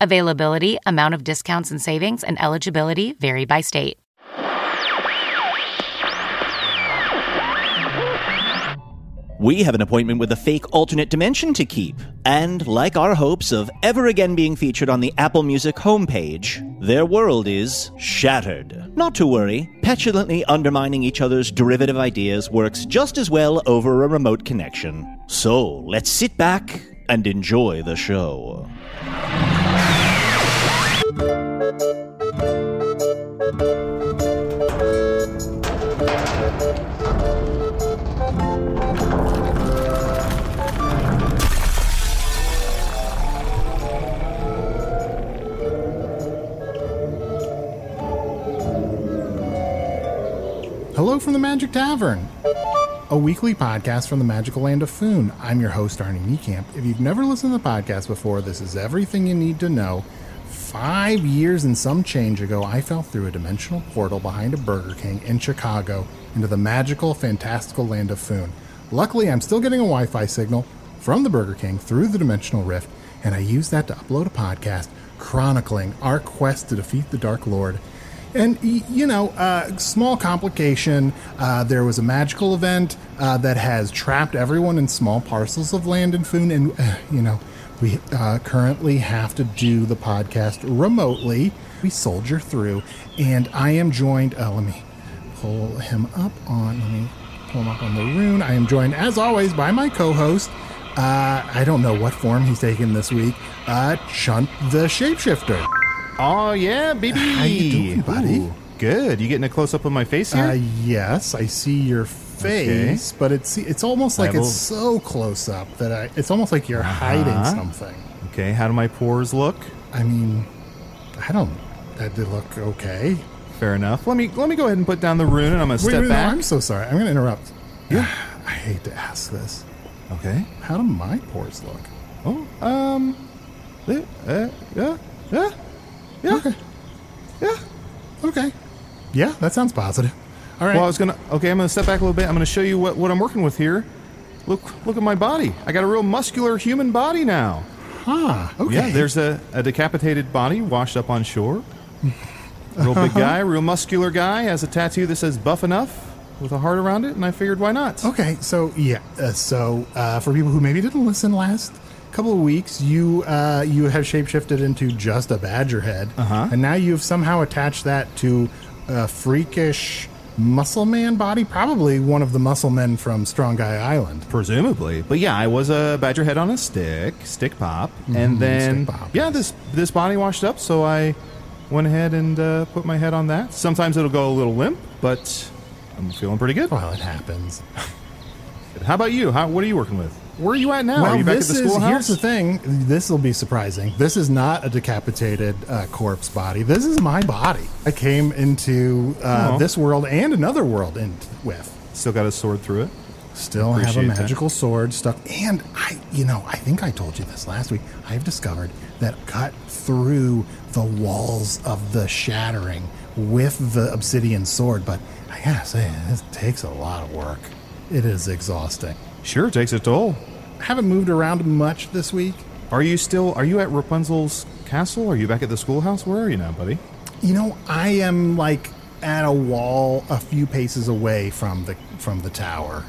Availability, amount of discounts and savings, and eligibility vary by state. We have an appointment with a fake alternate dimension to keep. And like our hopes of ever again being featured on the Apple Music homepage, their world is shattered. Not to worry, petulantly undermining each other's derivative ideas works just as well over a remote connection. So let's sit back and enjoy the show. Hello from the Magic Tavern, a weekly podcast from the magical land of Foon. I'm your host, Arnie Niekamp. If you've never listened to the podcast before, this is everything you need to know. Five years and some change ago, I fell through a dimensional portal behind a Burger King in Chicago into the magical, fantastical land of Foon. Luckily, I'm still getting a Wi Fi signal from the Burger King through the dimensional rift, and I use that to upload a podcast chronicling our quest to defeat the Dark Lord and you know, uh, small complication. Uh, there was a magical event uh, that has trapped everyone in small parcels of land in Foon, and you know, we uh, currently have to do the podcast remotely. We soldier through, and I am joined. Uh, let me pull him up on. Let me pull him up on the rune. I am joined, as always, by my co-host. I don't know what form he's taken this week. Chunt the shapeshifter. Oh yeah, baby. How you doing, buddy? Ooh, good. You getting a close up of my face here? Uh, yes, I see your face, but it's it's almost like will- it's so close up that I. It's almost like you're hiding Uh-huh. something. okay. How do my pores look? I mean, I don't. That did look okay. Fair enough. Let me let me go ahead and put down the rune, and I'm gonna step wait, no, back. I'm so sorry. I'm going to interrupt. Yeah. I hate to ask this. Okay. How do my pores look? Oh, um, uh, uh, yeah, yeah, yeah, Okay. yeah. Okay. Yeah, that sounds positive. All right. Well, I was gonna. Okay, I'm gonna step back a little bit. I'm gonna show you what, what I'm working with here. Look, look at my body. I got a real muscular human body now. huh. Okay. Yeah, there's a, a decapitated body washed up on shore. Real big guy, real muscular guy, has a tattoo that says buff enough with a heart around it, and I figured why not? Okay, so yeah, uh, so uh, for people who maybe didn't listen last couple of weeks, you uh, you have shapeshifted into just a badger head, Uh-huh. and now you've somehow attached that to a freakish muscle man body, probably one of the muscle men from Strong Guy Island. Presumably. But yeah, I was a badger head on a stick, stick pop, and then stick pop, yeah, this this body washed up, so I went ahead and uh, put my head on that. Sometimes it'll go a little limp, but I'm feeling pretty good. Well, it happens. How about you? How, what are you working with? Where are you at now? well, are you back at this the is schoolhouse? here's the thing. This will be surprising. This is not a decapitated uh, corpse body. This is my body. I came into uh, this world and another world in with. Still got a sword through it. Still have a Appreciate that. magical sword stuck. And I, you know, I think I told you this last week. I've discovered that cut through the walls of the shattering with the obsidian sword. But I gotta say, it takes a lot of work. It is exhausting. Sure, it takes a toll. Haven't moved around much this week. Are you still? Are you at Rapunzel's castle? Are you back at the schoolhouse? Where are you now, buddy? You know, I am like at a wall a few paces away from the from the tower.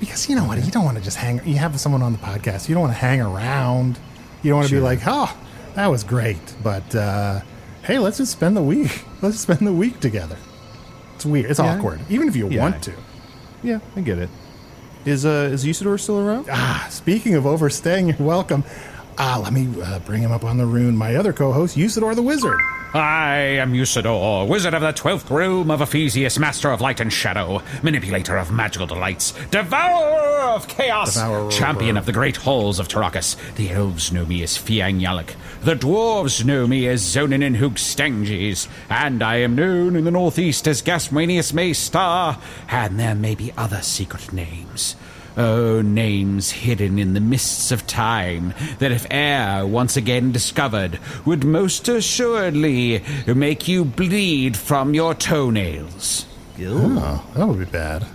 Because you know what, you don't want to just hang you have someone on the podcast, you don't want to hang around. You don't want to be like, "Oh, that was great." But uh hey, let's just spend the week. Let's spend the week together. It's weird. It's Yeah. awkward, even if you Yeah. want to. Yeah, I get it. Is uh is Usidore still around? Ah, speaking of overstaying, welcome. Ah, let me uh, bring him up on the rune. My other co-host, Usidore the Wizard. I am Usidore, wizard of the twelfth realm of Ephesius, master of light and shadow, manipulator of magical delights, devourer of chaos, Devourer. champion uh, of the great halls of Tarakas. The elves know me as Fiang Yalak, the dwarves know me as Zonin and Hoogstandjes, and I am known in the northeast as Gasmanius Maystar, and there may be other secret names. Oh, names hidden in the mists of time that, if e'er once again discovered, would most assuredly make you bleed from your toenails. Oh, that would be bad.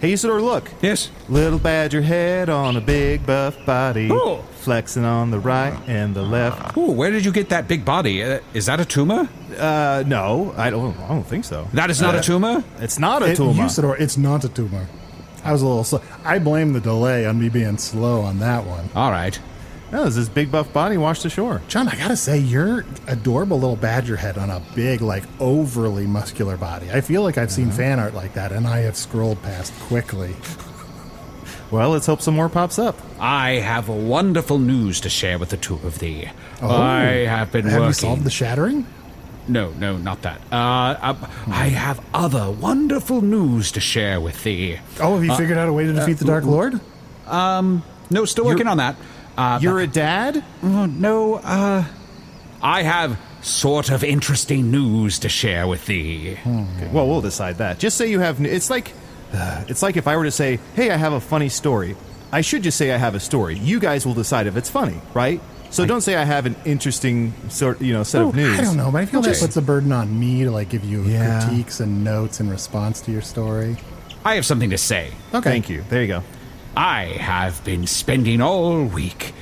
Hey, Usidore, look. Yes? Little badger head on a big buff body, Oh. flexing on the right and the left. Ooh, where did you get that big body? Uh, is that a tumor? Uh, no, I don't. I don't think so. That is not a tumor? It's not a It- tumor. Usidore, it's not a tumor. I was a little slow. I blame the delay on me being slow on that one. All right. No, this big buff body washed ashore. Chunt, I gotta say, you're adorable little badger head on a big, like overly muscular body. I feel like I've seen fan art like that, and I have scrolled past quickly. Well, let's hope some more pops up. I have wonderful news to share with the two of thee. Oh, I have been. Have working. you solved the shattering? No, no, not that. Uh, uh, I have other wonderful news to share with thee. Oh, have you figured out a way to defeat the Dark Lord? Um, No, still working on that. Uh, You're a dad? Oh, no, uh. I have sort of interesting news to share with thee. Okay, well, we'll decide that. Just say you have. It's like, it's like if I were to say, "Hey, I have a funny story." I should just say I have a story. You guys will decide if it's funny, right? So don't say I have an interesting sort, you know, set of news. I don't know, but I feel Okay. that puts a burden on me to like give you Yeah. critiques and notes in response to your story. I have something to say. Okay. Thank you. There you go. I have been spending all week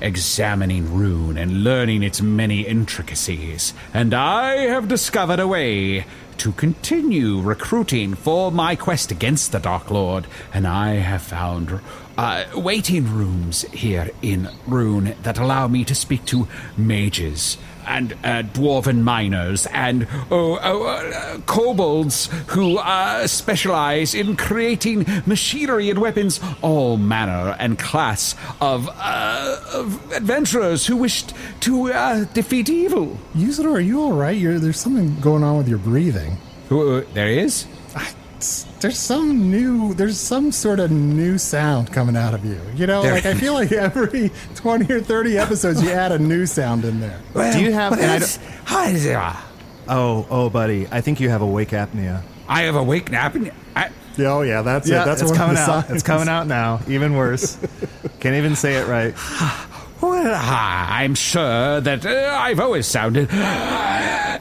examining Rune and learning its many intricacies, and I have discovered a way to continue recruiting for my quest against the Dark Lord, and I have found uh, waiting rooms here in Rune that allow me to speak to mages and uh, dwarven miners and oh, oh, uh, kobolds who uh, specialize in creating machinery and weapons, all manner and class of, uh, of adventurers who wished to uh, defeat evil. Usidore, are you all right? You're, there's something going on with your breathing. Uh, there is? I, there's some new, there's some sort of new sound coming out of you. You know, There- like I feel like every 20 or 30 episodes you add a new sound in there. Do you have- Well, and I Hi there. Oh, oh, buddy. I think you have awake apnea. I have a wake nap. And I, Yeah, oh yeah, that's Yeah, it. That's it's coming out. It's coming out now. Even worse. Can't even say it right. well, I'm sure that uh, I've always sounded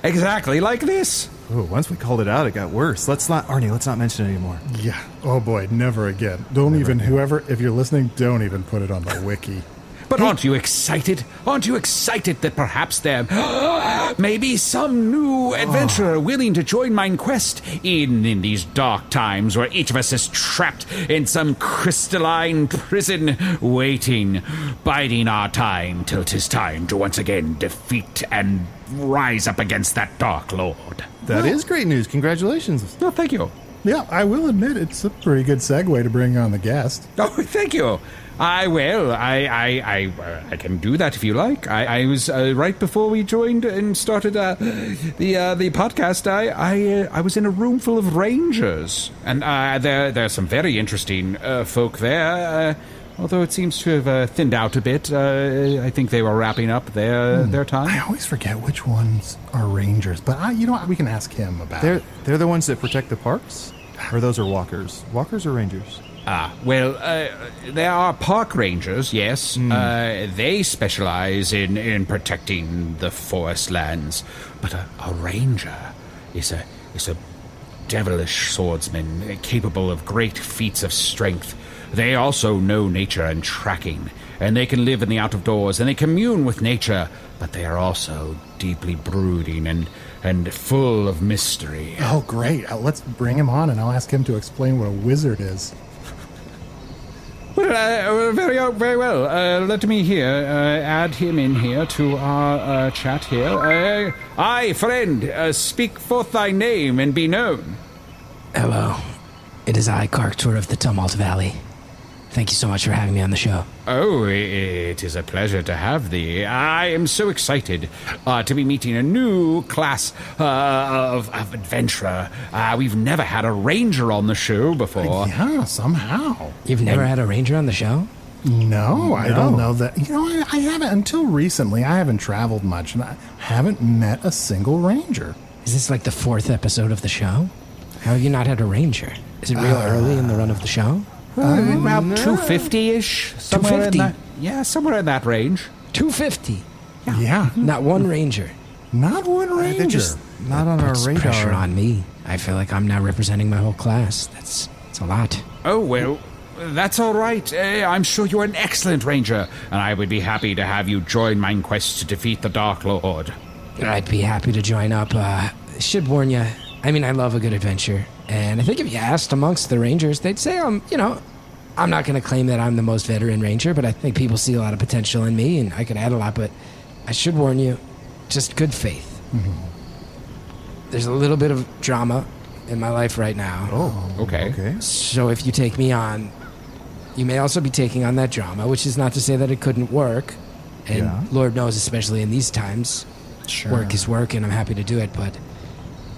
exactly like this. Ooh, once we called it out, it got worse. Let's not, Arnie. Let's not mention it anymore. Yeah. Oh boy, never again. Don't even whoever if you're listening, don't even put it on the wiki. But aren't you excited? Aren't you excited that perhaps there may be some new oh. adventurer willing to join mine quest even in these dark times where each of us is trapped in some crystalline prison, waiting, biding our time till 'tis time to once again defeat and rise up against that dark lord. That is great news. Congratulations. No, thank you. Yeah, I will admit it's a pretty good segue to bring on the guest. Oh, thank you. I will. I I I, uh, I can do that if you like. I, I was uh, right before we joined and started uh, the uh, the podcast. I I uh, I was in a room full of rangers, and uh, there there's some very interesting uh, folk there. Uh, although it seems to have uh, thinned out a bit. Uh, I think they were wrapping up their their time. I always forget which ones are rangers, but I, you know what? We can ask him about They're it. they're the ones that protect the parks, or those are walkers. Walkers or rangers? Ah, well, uh, there are park rangers, yes. Uh, they specialize in, in protecting the forest lands. But a, a ranger is a, is a devilish swordsman uh, capable of great feats of strength. They also know nature and tracking, and they can live in the out of doors and they commune with nature, but they are also deeply brooding and, and full of mystery. Oh, great. Uh, let's bring him on and I'll ask him to explain what a wizard is. Well, uh, very, uh, very well. Uh, let me here uh, add him in here to our uh, chat here. Uh, aye, friend, uh, speak forth thy name and be known. Hello. It is I, Karktur of the Tumult Valley. Thank you so much for having me on the show. Oh, it is a pleasure to have thee. I am so excited uh, to be meeting a new class uh, of, of adventurer. Uh, we've never had a ranger on the show before. Yeah, somehow. You've never had a ranger on the show? No, I don't know that. You know, I, I haven't, until recently, I haven't traveled much and I haven't met a single ranger. Is this like the fourth episode of the show? How have you not had a ranger? Is it real early in the run of the show? About 250 ish. Somewhere in 250? that. Yeah, somewhere in that range. 250. Yeah, Not one ranger. not one ranger. They're just not on our Puts radar. pressure on me. I feel like I'm now representing my whole class. That's, that's a lot. Oh, well, that's all right. Eh, I'm sure you're an excellent ranger, and I would be happy to have you join my quest to defeat the Dark Lord. I'd be happy to join up. Uh, should warn you. I mean, I love a good adventure, and I think if you asked amongst the rangers, they'd say I'm. You know, I'm not going to claim that I'm the most veteran ranger, but I think people see a lot of potential in me, and I could add a lot. But I should warn you, just good faith. Mm-hmm. There's a little bit of drama in my life right now. Oh, Okay. okay. So if you take me on, you may also be taking on that drama, which is not to say that it couldn't work. And Yeah. Lord knows, especially in these times, work is work, and I'm happy to do it. But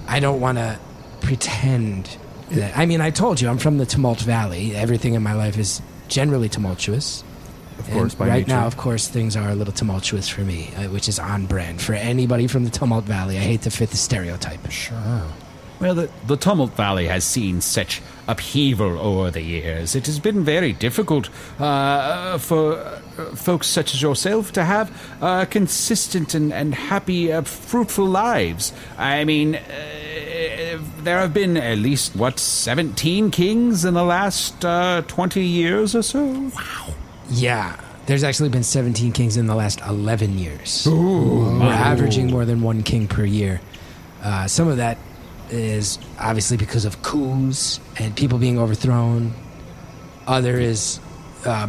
I don't want to pretend that. I mean, I told you I'm from the Tumult Valley. Everything in my life is generally tumultuous. Of course, And by right nature. now, of course, things are a little tumultuous for me, uh, which is on brand for anybody from the Tumult Valley. I hate to fit the stereotype. Sure. Well, the, the Tumult Valley has seen such upheaval over the years. It has been very difficult uh, for uh, folks such as yourself to have uh, consistent and, and happy, uh, fruitful lives. I mean, uh, there have been at least, what, 17 kings in the last uh, 20 years or so? Wow. Yeah, there's actually been 17 kings in the last 11 years. Ooh. We're averaging more than one king per year. Uh, some of that is obviously because of coups and people being overthrown. Other is uh,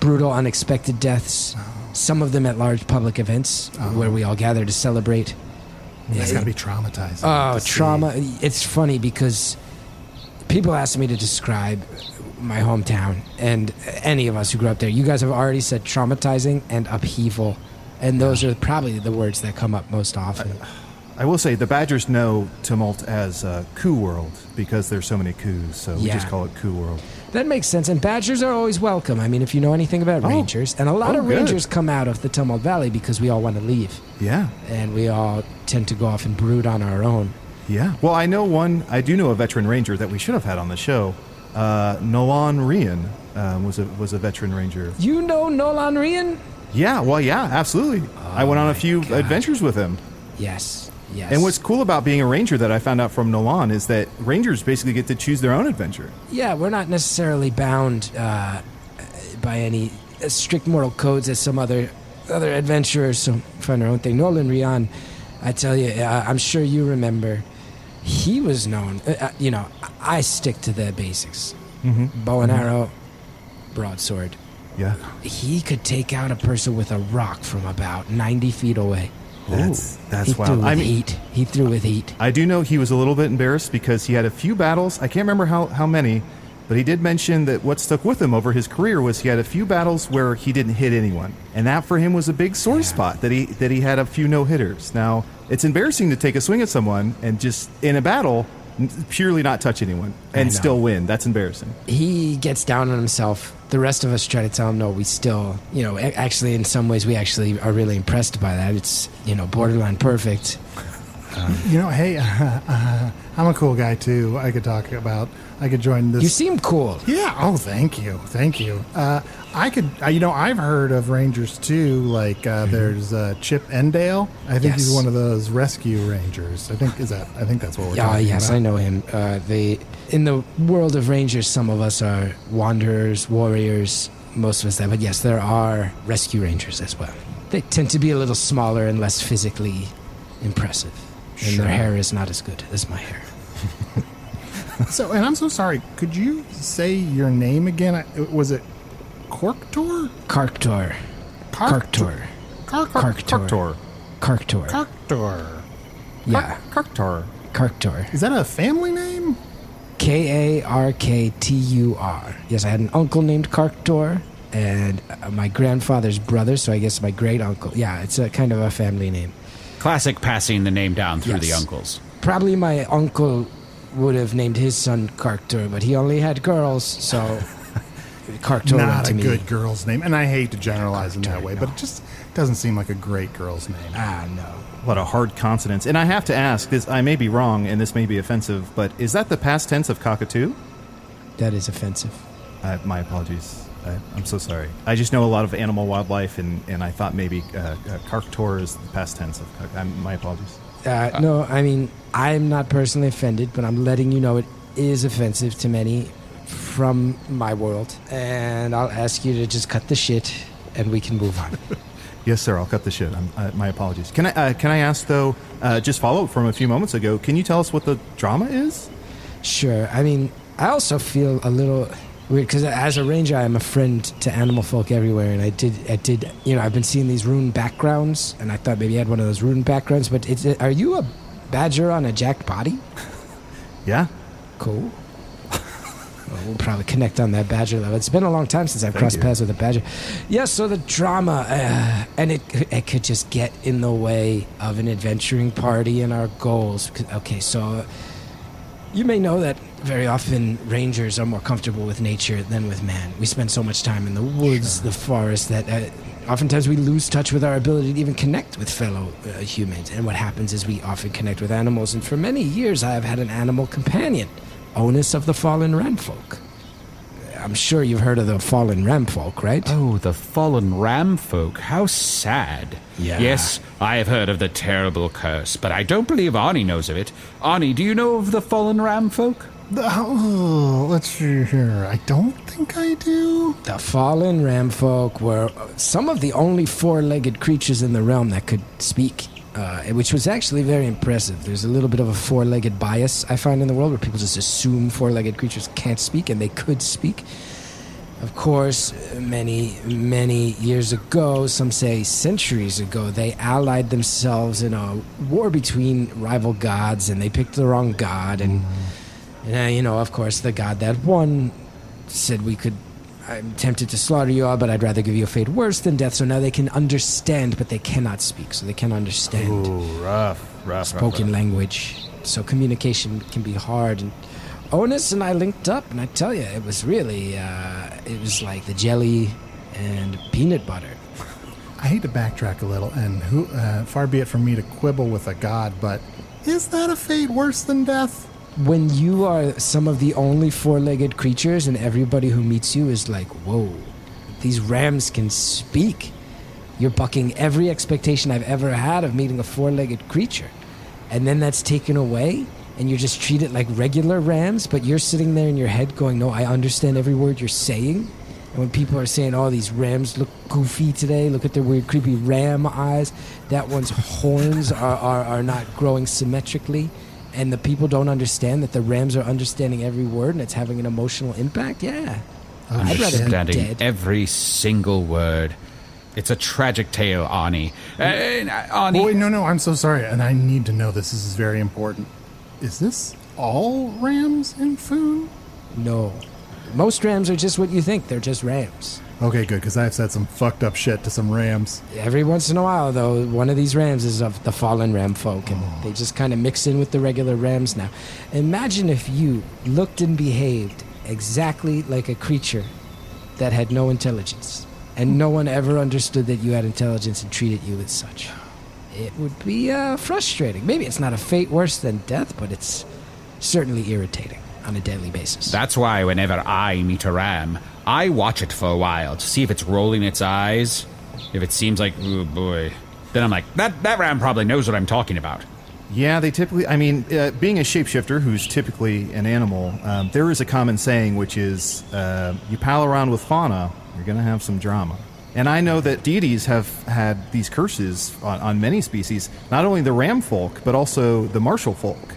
brutal, unexpected deaths. Some of them at large public events where we all gather to celebrate. That's got to be traumatizing. Oh, to see. trauma. It's funny because people ask me to describe my hometown and any of us who grew up there. You guys have already said traumatizing and upheaval. And those are probably the words that come up most often. I will say the Badgers know Tumult as uh, Coup World because there's so many coups, so we Yeah. just call it Coup World. That makes sense. And badgers are always welcome. I mean, if you know anything about Oh. rangers, and a lot Oh, of good. rangers come out of the Tumult Valley because we all want to leave. Yeah, And we all tend to go off and brood on our own. yeah. Well, I know one. I do know a veteran ranger that we should have had on the show. Uh, Nolan Ryan um, was a was a veteran ranger. You know Nolan Ryan? Yeah, well, yeah, absolutely. I went on a few God. adventures with him. Yes. Yes. And what's cool about being a ranger that I found out from Nolan is that rangers basically get to choose their own adventure. Yeah, we're not necessarily bound uh, by any strict moral codes as some other other adventurers so find their own thing. Nolan Ryan, I tell you, I'm sure you remember, he was known. Uh, uh, you know, I stick to the basics: Mm-hmm. bow and arrow, broadsword. Yeah, He could take out a person with a rock from about 90 feet away. That's that's he wild. I mean, heat. He threw with heat. I do know he was a little bit embarrassed because he had a few battles. I can't remember how, how many, but he did mention that what stuck with him over his career was he had a few battles where he didn't hit anyone, and that for him was a big sore spot that he that he had a few no hitters. Now it's embarrassing to take a swing at someone and just in a battle purely not touch anyone and still win. That's embarrassing. he gets down on himself. The rest of us try to tell him, no, we still, you know, actually, in some ways, we actually are really impressed by that. It's, you know, borderline perfect. You know, hey, uh, I'm a cool guy too. I could talk about. I could join this. You seem cool. Yeah. Oh, thank you. Thank you. Uh, I could. Uh, you know, I've heard of rangers too. Like uh, there's uh, Chip 'n Dale. I think he's one of those rescue rangers. I think is that. I think that's what we're talking about. Ah, talking yes, about. I know him. Uh, they in the world of rangers, some of us are wanderers, warriors. Most of us that, but yes, there are rescue rangers as well. They tend to be a little smaller and less physically impressive, and Sure. their hair is not as good as my hair. So, and I'm so sorry. Could you say your name again? I- Was it Corktor? Karktur, Karktur, Karktur. Karktur, Karktur. Karktur. Karktur. Yeah, Karktur. Karktur. Is that a family name? K A R K T U R. Yes, I had an uncle named Karktur, and uh, my grandfather's brother. So I guess my great uncle. Yeah, it's a kind of a family name. Classic passing the name down through the uncles. Probably my uncle would have named his son Karktur, but he only had girls, so Karktur went Not to a me. good girl's name. And I hate to generalize in that way, no. but it just doesn't seem like a great girl's name. Ah, no. What a hard consonants. And I have to ask, this I may be wrong and this may be offensive, but is that the past tense of cockatoo? That is offensive. Uh, my apologies. I, I'm so sorry. I just know a lot of animal wildlife, and, and I thought maybe uh, uh, Karktur is the past tense of cock- My apologies. Uh, no, I mean, I'm not personally offended, but I'm letting you know it is offensive to many from my world. And I'll ask you to just cut the shit and we can move on. Yes, sir. I'll cut the shit. I'm, uh, my apologies. Can I uh, can I ask though? Uh, just follow up from a few moments ago. Can you tell us what the drama is? Sure. I mean, I also feel a little weird because as a ranger, I'm a friend to animal folk everywhere, and I did, I did, you know, I've been seeing these rune backgrounds, and I thought maybe you had one of those rune backgrounds. But it's, are you a badger on a jacked body? Yeah. Cool. Well, probably connect on that badger level. It's been a long time since I've Thank crossed you. paths with a badger. Yeah, so the drama, uh, and it it could just get in the way of an adventuring party and our goals. Okay, so you may know that very often rangers are more comfortable with nature than with man. We spend so much time in the woods, the forest, that uh, oftentimes we lose touch with our ability to even connect with fellow uh, humans. And what happens is we often connect with animals. And for many years, I have had an animal companion, Onus of the Fallen Ramfolk. I'm sure you've heard of the Fallen Ramfolk, right? Oh, the fallen ram folk. How sad. Yeah. Yes, I have heard of the terrible curse, but I don't believe Arnie knows of it. Arnie, do you know of the fallen ram folk? Oh, let's see here. I don't think I do. The fallen ramfolk were some of the only four legged creatures in the realm that could speak, uh, which was actually very impressive. There's a little bit of a four legged bias I find in the world where people just assume four legged creatures can't speak and they could speak. Of course, many, many years ago, some say centuries ago, they allied themselves in a war between rival gods and they picked the wrong god. And, and uh, you know, of course, the god that won said we could. I'm tempted to slaughter you all, but I'd rather give you a fate worse than death. So now they can understand, but they cannot speak. So they can understand Ooh, rough, rough, spoken language. So communication can be hard. And Onus and I linked up, and I tell you, it was really, uh, it was like the jelly and peanut butter. I hate to backtrack a little, and who, uh, far be it from me to quibble with a god, but is that a fate worse than death? When you are some of the only four-legged creatures, and everybody who meets you is like, "Whoa, these rams can speak." You're bucking every expectation I've ever had of meeting a four-legged creature, and then that's taken away, and you're just treated like regular rams. But you're sitting there in your head going, "No, I understand every word you're saying." And when people are saying, "Oh, these rams look goofy today. Look at their weird, creepy ram eyes. That one's horns are, are, are not growing symmetrically." And the people don't understand that the rams are understanding every word and it's having an emotional impact. Yeah, I'd rather be dead. every single word. It's a tragic tale, Arnie. Uh, Arnie. Oh, wait, no, no, I'm so sorry, and I need to know this. This is very important. Is this all rams in Foon? No, most rams are just what you think. They're just rams. Okay, good, because I've said some fucked up shit to some rams. Every once in a while, though, one of these rams is of the fallen ram folk, and they just kind of mix in with the regular rams now. Imagine if you looked and behaved exactly like a creature that had no intelligence, and no one ever understood that you had intelligence and treated you as such. it would be uh, frustrating. Maybe it's not a fate worse than death, but it's certainly irritating on a daily basis. That's why whenever I meet a ram, I watch it for a while to see if it's rolling its eyes. If it seems like, oh boy, then I'm like, that, that ram probably knows what I'm talking about. Yeah, they typically. I mean, uh, being a shapeshifter who's typically an animal, um, there is a common saying which is, uh, "You pal around with fauna, you're going to have some drama." And I know that deities have had these curses on, on many species, not only the ram folk, but also the martial folk,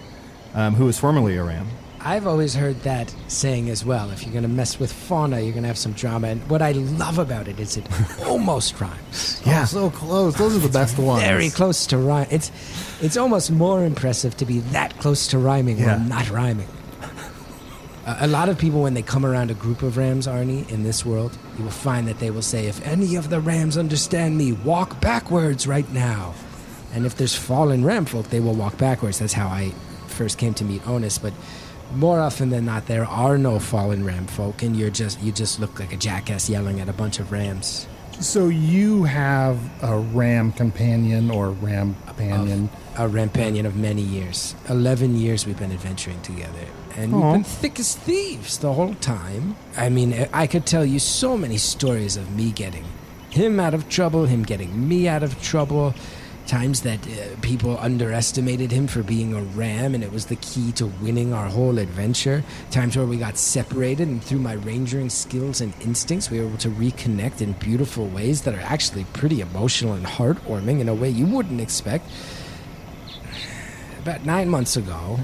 um, who was formerly a ram. I've always heard that saying as well. If you're going to mess with fauna, you're going to have some drama. And what I love about it is it almost rhymes. Yeah, oh, so close. Those are the best ones. Very close to rhyme. It's it's almost more impressive to be that close to rhyming Yeah. while not rhyming. A a lot of people, when they come around a group of rams, Arnie, in this world, you will find that they will say, "If any of the rams understand me, walk backwards right now." And if there's fallen ram folk, they will walk backwards. That's how I first came to meet Onus. But more often than not, there are no fallen ram folk, and you're just you just look like a jackass yelling at a bunch of rams. So you have a ram companion or ram companion. a ram companion of many years. Eleven years we've been adventuring together, and we've been thick as thieves the whole time. I mean, I could tell you so many stories of me getting him out of trouble, him getting me out of trouble. Times that uh, people underestimated him for being a ram, and it was the key to winning our whole adventure. Times where we got separated, and through my rangering skills and instincts, we were able to reconnect in beautiful ways that are actually pretty emotional and heartwarming in a way you wouldn't expect about nine months ago,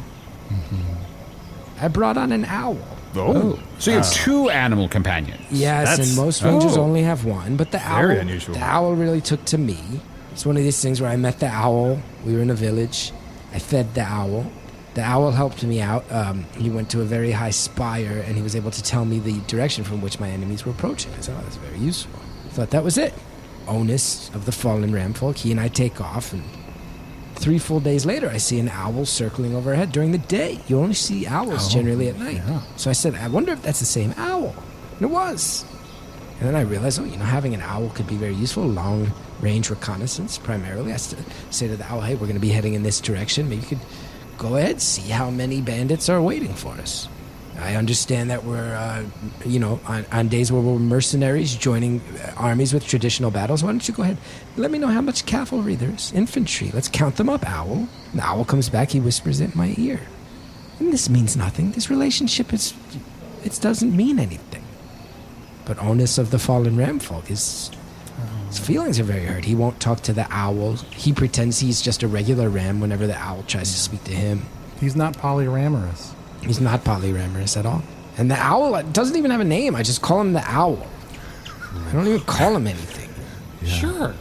I brought on an owl. Oh. So you have two animal companions. Yes, That's- and most rangers oh. only have one, but the Very owl, unusual. the owl really took to me. It's one of these things where I met the owl. We were in a village. I fed the owl. The owl helped me out. Um, he went to a very high spire, and he was able to tell me the direction from which my enemies were approaching. I said, "Oh, that's very useful." I thought that was it. Onus of the fallen ramfolk. He and I take off, and three full days later, I see an owl circling overhead during the day. You only see owls generally at night. So I said, I wonder if that's the same owl. And it was. And then I realized, oh, you know, having an owl could be very useful. Long range reconnaissance, primarily. I say to the owl, hey, we're going to be heading in this direction. Maybe you could go ahead, see how many bandits are waiting for us. I understand that we're, uh, you know, on, on days where we're mercenaries joining uh, armies with traditional battles. Why don't you go ahead? Let me know how much cavalry there's, infantry. Let's count them up, Owl. The owl comes back. He whispers in my ear. And this means nothing. This relationship is, it doesn't mean anything. But Onus of the fallen ramfolk is, his feelings are very hurt. He won't talk to the owl. He pretends he's just a regular ram whenever the owl tries to speak to him. He's not polyramorous. He's not polyramorous at all. And the owl doesn't even have a name. I just call him the owl. I don't even call him anything. Sure.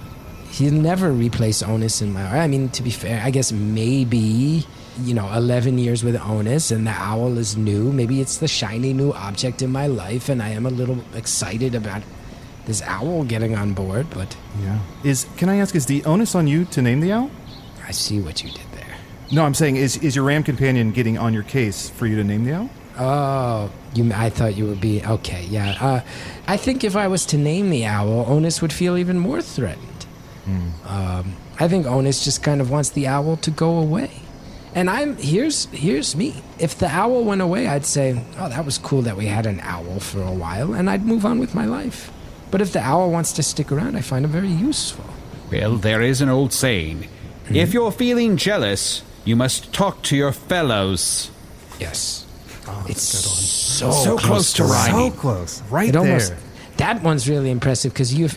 He'll never replace Onus in my. I mean, to be fair, I guess maybe you know, eleven years with Onus, and the owl is new. Maybe it's the shiny new object in my life, and I am a little excited about this owl getting on board. But Yeah. Is can I ask? Is the onus on you to name the owl? I see what you did there. No, I'm saying is is your ram companion getting on your case for you to name the owl? Oh, you! I thought you would be okay. Yeah, uh, I think if I was to name the owl, Onus would feel even more threatened. Um, I think Onus just kind of wants the owl to go away. And I'm here's here's me. If the owl went away, I'd say, "Oh, that was cool that we had an owl for a while," and I'd move on with my life. But if the owl wants to stick around, I find him very useful. Well, there is an old saying hmm? if you're feeling jealous, you must talk to your fellows. Yes, it's so, So close to rhyming. So close, right It there. almost that one's really impressive because you,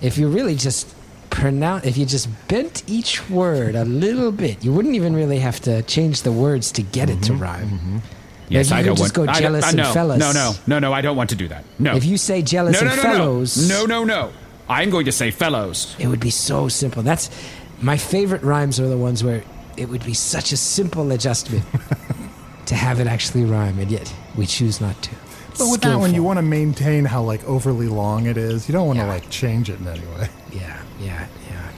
if you really just pronounce, if you just bent each word a little bit, you wouldn't even really have to change the words to get it to rhyme. Yes, I don't just want. go I don't- jealous I- and no, fellas. No, no, no, no. I don't want to do that. No. If you say jealous no, no, and no, fellows, no, no, no, no. I'm going to say fellows. it would be so simple. That's my favorite rhymes are the ones where it would be such a simple adjustment to have it actually rhyme, and yet we choose not to. But with that one, you want to maintain how like overly long it is. You don't want to like change it in any way. Yeah, yeah, yeah.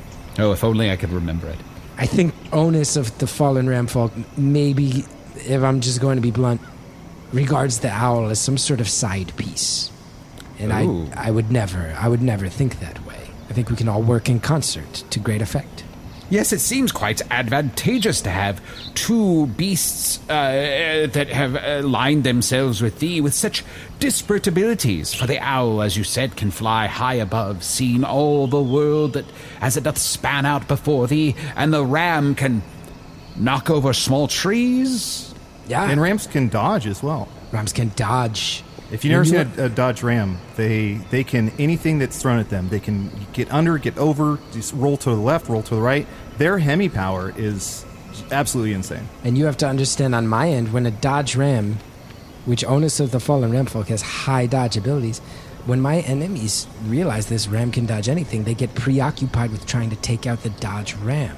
Oh, if only I could remember it. I think onus of the fallen ramfolk maybe if I'm just going to be blunt regards the owl as some sort of side piece. And I Ooh. I would never I would never think that way. I think we can all work in concert to great effect. Yes, it seems quite advantageous to have two beasts uh, that have uh, lined themselves with thee with such disparate abilities. For the owl, as you said, can fly high above, seeing all the world that as it doth span out before thee, and the ram can knock over small trees. Yeah. And rams can dodge as well. Rams can dodge. If you've never And seen a, a Dodge Ram, they they can anything that's thrown at them. They can get under, get over, just roll to the left, roll to the right. Their hemi power is absolutely insane. And you have to understand on my end, when a Dodge Ram, which Onus of the Fallen Ram folk has high dodge abilities, when my enemies realize this Ram can dodge anything, they get preoccupied with trying to take out the Dodge Ram,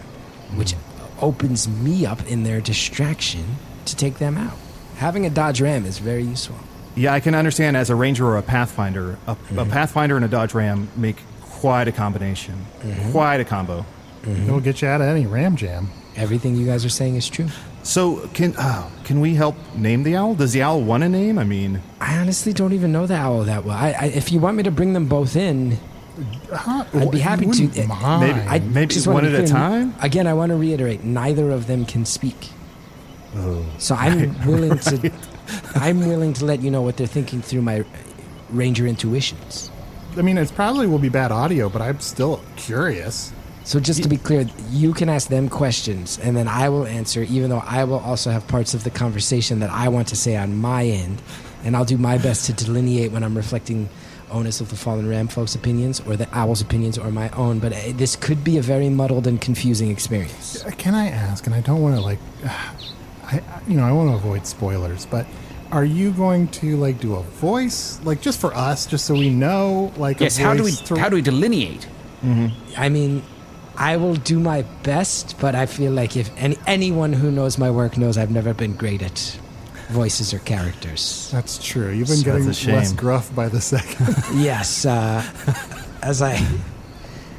which opens me up in their distraction to take them out. Having a Dodge Ram is very useful. Yeah, I can understand as a Ranger or a Pathfinder, a, a mm-hmm. Pathfinder and a Dodge Ram make quite a combination, mm-hmm. quite a combo. Mm-hmm. It'll get you out of any ram jam. Everything you guys are saying is true. So can oh, can we help name the owl? Does the owl want a name? I mean, I honestly don't even know the owl that well. I, I, if you want me to bring them both in, Huh? I'd be happy to. Uh, mind. Maybe- I Maybe just one at a time? Again, I want to reiterate: neither of them can speak. Oh, so I'm willing to. I'm willing to let you know what they're thinking through my ranger intuitions. I mean, it's probably will be bad audio, but I'm still curious. So just to be clear, you can ask them questions, and then I will answer. Even though I will also have parts of the conversation that I want to say on my end, and I'll do my best to delineate when I'm reflecting onus of the fallen ram folks' opinions, or the owl's opinions, or my own. But uh, this could be a very muddled and confusing experience. Uh, Can I ask? And I don't want to like, I I- you know I want to avoid spoilers, but are you going to like do a voice like just for us, just so we know like? a Yes, how do we voice through- how do we delineate? I mean, I will do my best, but I feel like if any, anyone who knows my work knows I've never been great at voices or characters. That's true. You've been So getting less gruff by the second. yes, uh, as I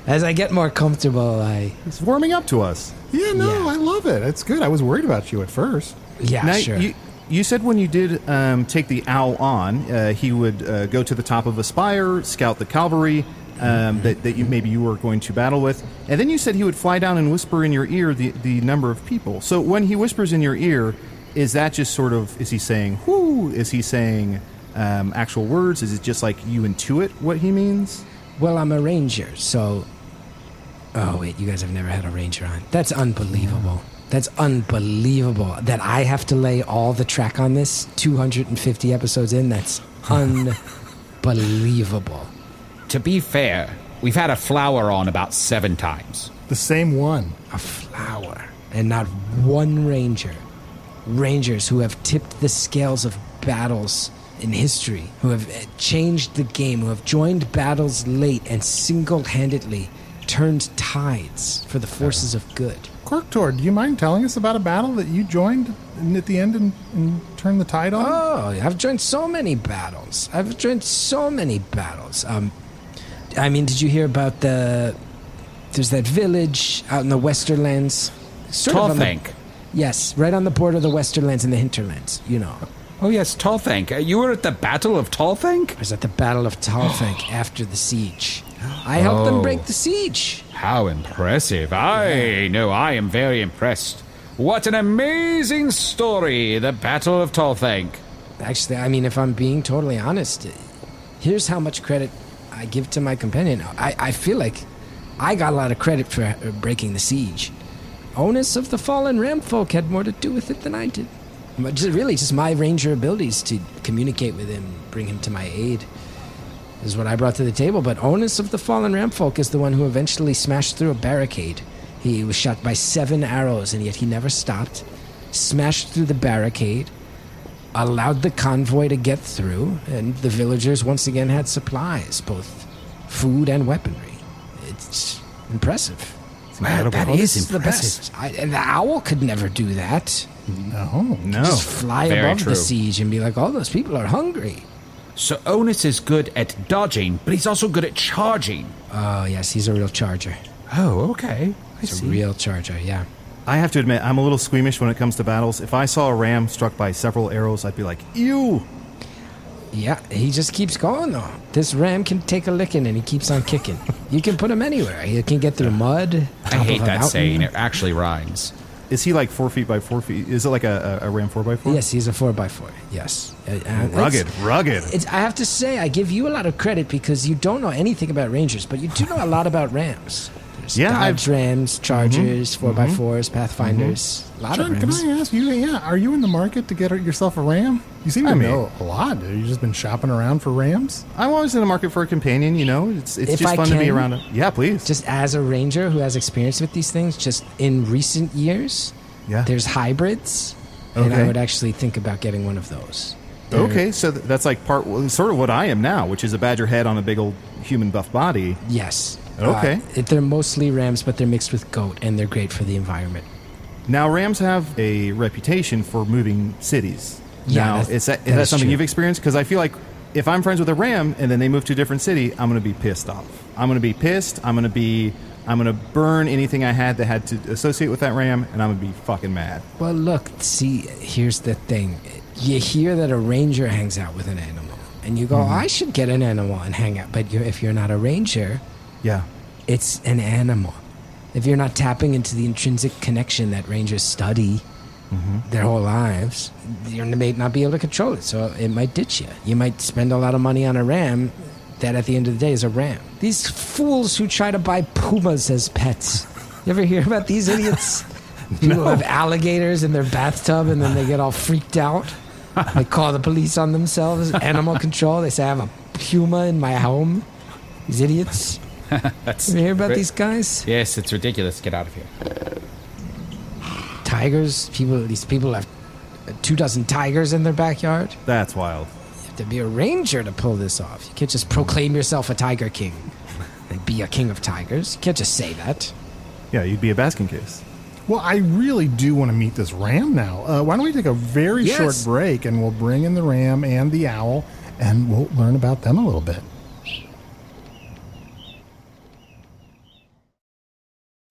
as I get more comfortable, I it's warming up to us. yeah, no, Yeah. I love it. It's good. I was worried about you at first. yeah now, sure. you, you said when you did um, take the owl on, uh, he would uh, go to the top of a spire, scout the cavalry um, that, that you, maybe you were going to battle with, and then you said he would fly down and whisper in your ear the, the number of people. So when he whispers in your ear, is that just sort of is he saying "whoo"? Is he saying um, actual words? Is it just like you intuit what he means? well, I'm a ranger, so. Oh wait, you guys have never had a ranger on. That's unbelievable. That's unbelievable that I have to lay all the track on this 250 episodes in. That's unbelievable. To be fair, we've had a flower on about seven times. The same one. a flower and not one ranger. Rangers who have tipped the scales of battles in history, who have uh, changed the game, who have joined battles late and single handedly turned tides for the forces of good. Corktor, do you mind telling us about a battle that you joined and at the end and, and turned the tide on? Oh, I've joined so many battles. I've joined so many battles. Um, I mean, did you hear about the? There's that village out in the Westerlands. Sort of on the- Tallthank. Yes, right on the border of the Westerlands and the Hinterlands. You know. Oh yes, Tallthank. Uh, you were at the Battle of Tallthank? I was at the Battle of Talthank after the siege. I helped them Oh. break the siege. How impressive. I know I am very impressed. What an amazing story, the Battle of Tallthank. Actually, I mean, if I'm being totally honest, here's how much credit I give to my companion. I, I feel like I got a lot of credit for uh, breaking the siege. Onus of the fallen ram folk had more to do with it than I did. But just, really, just my ranger abilities to communicate with him, bring him to my aid, is what I brought to the table. But Onus of the fallen ram folk is the one who eventually smashed through a barricade. He was shot by seven arrows, and yet he never stopped. Smashed through the barricade, allowed the convoy to get through, and the villagers once again had supplies, both food and weaponry. It's impressive. Well, that oh, This is the impressive. I, and the owl could never do that. Oh, no. No. Just fly very above true. the siege and be like, "All those people are hungry." So Onus is good at dodging, but he's also good at charging. Oh yes, he's a real charger. Oh, okay. I He's a real charger. Yeah. I have to admit, I'm a little squeamish when it comes to battles. If I saw a ram struck by several arrows, I'd be like, "Ew!" Yeah, he just keeps going though. This ram can take a licking and he keeps on kicking. you can put him anywhere. He can get through mud. I hate that mountain. saying. It actually rhymes. Is he like four feet by four feet? Is it like a, a, a Ram four by four? Yes, he's a four by four. Yes, Uh, uh, it's- Rugged, rugged. It's, I have to say, I give you a lot of credit because you don't know anything about Rangers, but you do know a lot about Rams. There's Yeah, Dodge I've- Rams, Chargers, mm-hmm. mm-hmm. 4x4s, Pathfinders. Mm-hmm. A lot Chunt, of can Rams. I ask you? Yeah, are you in the market to get yourself a Ram? You seem to I mean- know a lot. Have you just been shopping around for Rams? I'm always in the market for a companion. You know, it's it's If just I fun to be can- around. A, yeah, please. Just as a Ranger who has experience with these things, just in recent years, yeah. there's hybrids, and I Okay. would actually think about getting one of those. Okay, so th- that's like part, sort of what I am now, which is a badger head on a big old human buff body. Yes. Okay. Uh, it- they're mostly Rams, but they're mixed with goat, and they're great for the environment. Now, Rams have a reputation for moving cities. Yeah, now, is that, is that that is something true. you've experienced? Because I feel like if I'm friends with a Ram and then they move to a different city, I'm going to be pissed off. I'm going to be pissed. I'm going to be. I'm going to burn anything I had that had to associate with that Ram, and I'm going to be fucking mad. Well, look, see, here's the thing. You hear that a ranger hangs out with an animal, and you go, Mm-hmm. I should get an animal and hang out. But you're, if you're not a ranger, Yeah. it's an animal. If you're not tapping into the intrinsic connection that rangers study Mm-hmm. their whole lives, you may not be able to control it. So it might ditch you. You might spend a lot of money on a ram that at the end of the day is a ram. These fools who try to buy pumas as pets. You ever hear about these idiots? People have alligators in their bathtub and then they get all freaked out. They call the police on themselves, animal control. They say, I have a puma in my home. These idiots. That's You hear about ri- these guys? Yes, it's ridiculous. Get out of here. Tigers. People. These people have two dozen tigers in their backyard. That's wild. You have to be a ranger to pull this off. You can't just proclaim yourself a tiger king. and be a king of tigers. You can't just say that. Yeah, you'd be a basking case. Well, I really do want to meet this Ram now. Uh, why don't we take a very Yes. short break and we'll bring in the Ram and the Owl and we'll learn about them a little bit.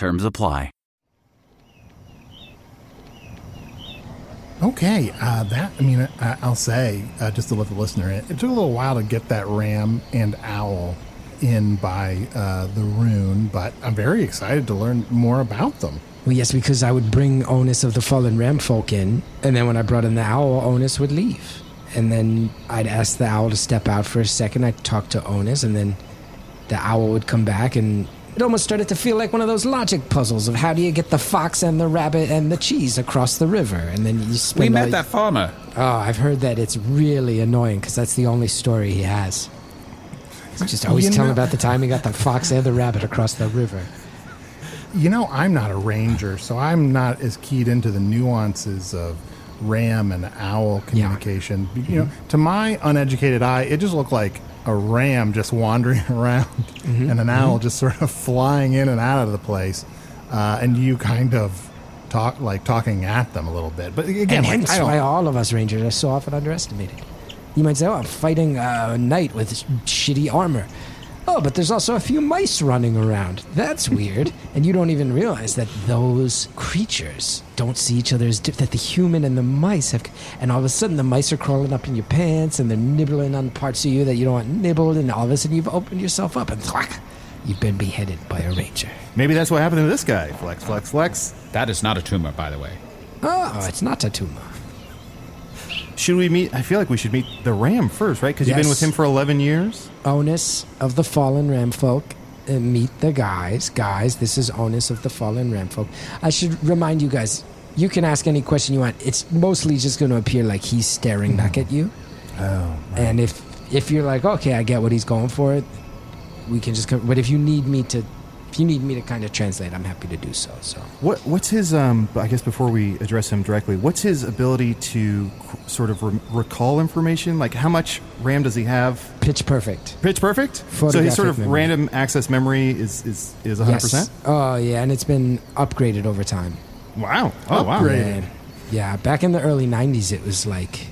Terms apply. Okay, uh, that, I mean, I, I'll say, uh, just to let the listener in, it took a little while to get that Ram and Owl in by uh, the rune, but I'm very excited to learn more about them. Well, yes, because I would bring Onus of the Fallen Ram folk in, and then when I brought in the owl, Onus would leave. And then I'd ask the owl to step out for a second. I'd talk to Onus, and then the owl would come back, and it almost started to feel like one of those logic puzzles of how do you get the fox and the rabbit and the cheese across the river, and then you spend. We all- met that farmer. Oh, I've heard that it's really annoying because that's the only story he has. He's just always You telling know- about the time he got the fox and the rabbit across the river. You know, I'm not a ranger, so I'm not as keyed into the nuances of ram and owl communication. You know, mm-hmm. to my uneducated eye, it just looked like a ram just wandering around and an owl just sort of flying in and out of the place, uh, and you kind of talk like talking at them a little bit. But again, and like, hence why all of us rangers are so often underestimated. You might say, "Oh, I'm fighting a knight with shitty armor." Oh, but there's also a few mice running around. That's weird. and you don't even realize that those creatures don't see each other as di- that the human and the mice have. And all of a sudden, the mice are crawling up in your pants and they're nibbling on parts of you that you don't want nibbled. And all of a sudden, you've opened yourself up and thwack, you've been beheaded by a ranger. Maybe that's what happened to this guy. Flex, flex, flex. That is not a tumor, by the way. Oh, it's not a tumor. Should we meet? I feel like we should meet the Ram first, right? Because you've been with him for 11 years. Onus of the fallen ram folk. Uh, meet the guys. Guys, this is Onus of the fallen ram folk. I should remind you guys, you can ask any question you want. It's mostly just going to appear like he's staring back at you. Oh, And if if you're like, okay, I get what he's going for, we can just come. But if you need me to, if you need me to kind of translate, I'm happy to do so. So What what's his um? I guess before we address him directly, what's his ability to sort of re- recall information? Like how much RAM does he have? pitch perfect. Pitch perfect. So his sort of memory. random access memory is is is 100. percent Yes. Oh yeah, and it's been upgraded over time. Wow. Oh wow. Yeah. yeah, back in the early '90s, it was like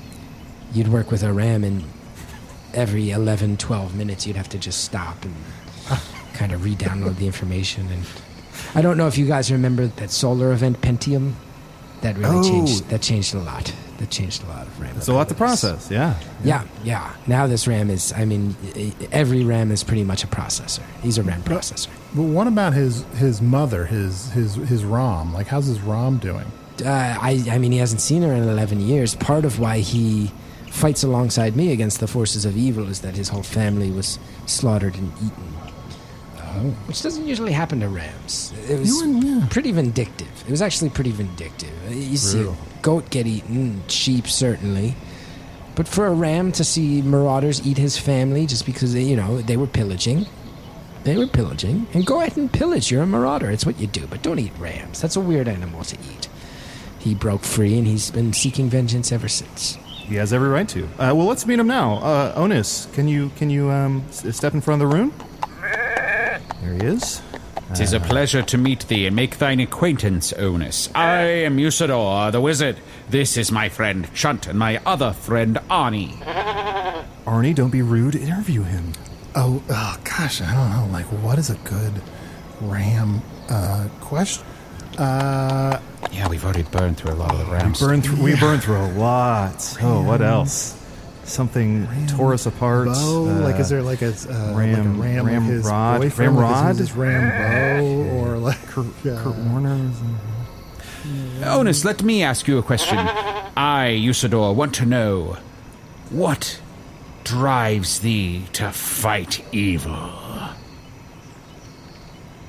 you'd work with a RAM, and every 11, 12 minutes, you'd have to just stop and kind of re-download the information. And I don't know if you guys remember that solar event Pentium. That really Oh. changed. That changed a lot. That changed a lot of RAM. It's a lot to process. Yeah. Yeah, yeah. Now this RAM is. I mean, every RAM is pretty much a processor. He's a RAM processor. But what about his his mother, his his his Rom? Like, how's his Rom doing? uh, I, I mean, he hasn't seen her in 11 years. Part of why he fights alongside me against the forces of evil is that his whole family was slaughtered and eaten. Which doesn't usually happen to rams. It was yeah. pretty vindictive. It was actually pretty vindictive. You see a goat get eaten, sheep certainly. But for a ram to see marauders eat his family just because, they, you know, they were pillaging, they were pillaging. And go ahead and pillage. You're a marauder. It's what you do. But don't eat rams. That's a weird animal to eat. He broke free and he's been seeking vengeance ever since. He has every right to. Uh, well, let's meet him now. Uh, Onus, can you can you um, step in front of the room? There he is. Tis a pleasure to meet thee and make thine acquaintance, Onus. I am Usidore, the wizard. This is my friend Chunt and my other friend Arnie. Arnie, don't be rude. Interview him. Oh, oh gosh, I don't know. Like, what is a good Ram uh, question? Uh, Yeah, we've already burned through a lot of the rams. Burn through. We burned through a lot. Oh, what else? Something tore us apart. bow. Uh, like, is there like a uh, Ram- like a Ram, Ram his Rod? boyfriend? Ram Like, Rod? his Ram bow or like Kurt, yeah. Kurt Warner? Onus, let me ask you a question. I, Usidore, want to know what drives thee to fight evil?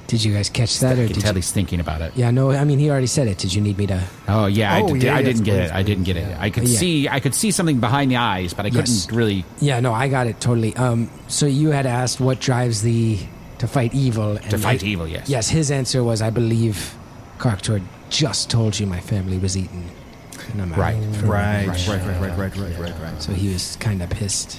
Did you guys catch that? Or I did can tell you, he's thinking about it. yeah, no, I mean, he already said it. Did you need me to? Oh yeah, I, Oh, did, yeah, I yes, didn't get please, it. I didn't get it. yeah. I could Yeah. see. I could see something behind the eyes, but I couldn't Yes. really. Yeah, no, I got it totally. Um, so you had asked what drives the to fight evil. And To fight hi- evil, yes. Yes, his answer was, I believe Karktur just told you my family was eaten. And I'm Right, out for- Right, right, right, right, right, right, right, right. So he was kind of pissed.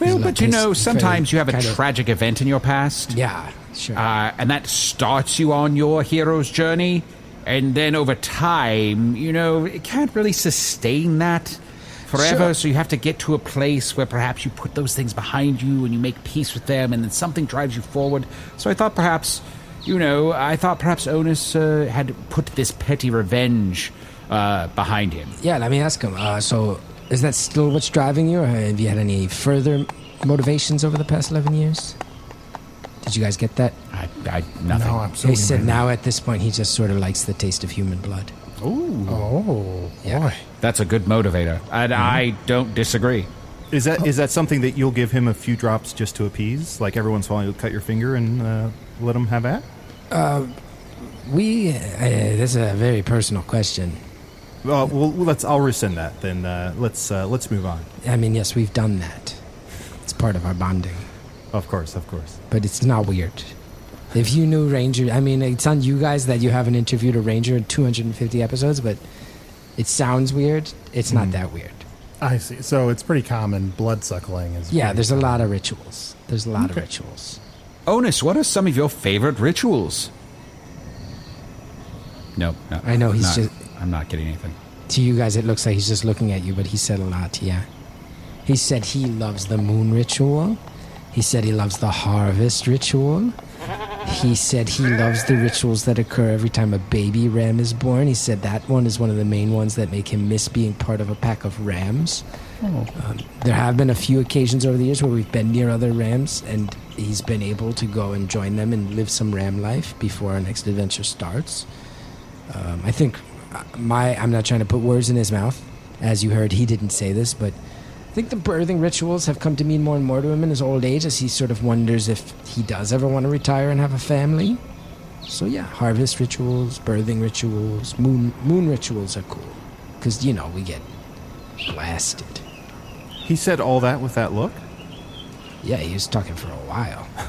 Well, but you know, sometimes you have a kind of- tragic event in your past. Yeah, sure. uh, and that starts you on your hero's journey. And then over time, you know, it can't really sustain that forever. Sure. So you have to get to a place where perhaps you put those things behind you and you make peace with them, and then something drives you forward. So I thought perhaps, you know, I thought perhaps Onus uh, had put this petty revenge uh, behind him. yeah, let me ask him. Uh, so is that still what's driving you, or have you had any further motivations over the past 11 years? Did you guys get that? I, I nothing. No, absolutely. He said now at this point he just sort of likes the taste of human blood. Ooh. Oh, Yeah. boy. That's a good motivator, and I don't disagree. Is that is that something that you'll give him a few drops just to appease? Like every once in a while, you'll cut your finger and uh, let him have at? We, uh, this is a very personal question. Uh, well, let's. I'll rescind that. Then uh, let's uh, let's move on. I mean, yes, we've done that. It's part of our bonding, Of course, of course. but it's not weird. If you knew Ranger, I mean, it's on you guys that you haven't interviewed a Ranger in 250 episodes, but it sounds weird. It's not hmm. that weird. I see. So it's pretty common. Blood suckling is. Yeah, pretty there's a lot of rituals. There's a lot of rituals. Onus, what are some of your favorite rituals? No, no. I know, he's not- just- I'm not getting anything. To you guys, it looks like he's just looking at you, but he said a lot, yeah. He said he loves the moon ritual. He said he loves the harvest ritual. He said he loves the rituals that occur every time a baby ram is born. He said that one is one of the main ones that make him miss being part of a pack of rams. Um, there have been a few occasions over the years where we've been near other rams, and he's been able to go and join them and live some ram life before our next adventure starts. Um, I think uh, my I'm not trying to put words in his mouth, As you heard, he didn't say this, but I think the birthing rituals have come to mean more and more to him in his old age as he sort of wonders if he does ever want to retire and have a family. So yeah, harvest rituals, birthing rituals, moon moon rituals are cool. Cause you know, we get blasted. He said all that with that look? Yeah, he was talking for a while.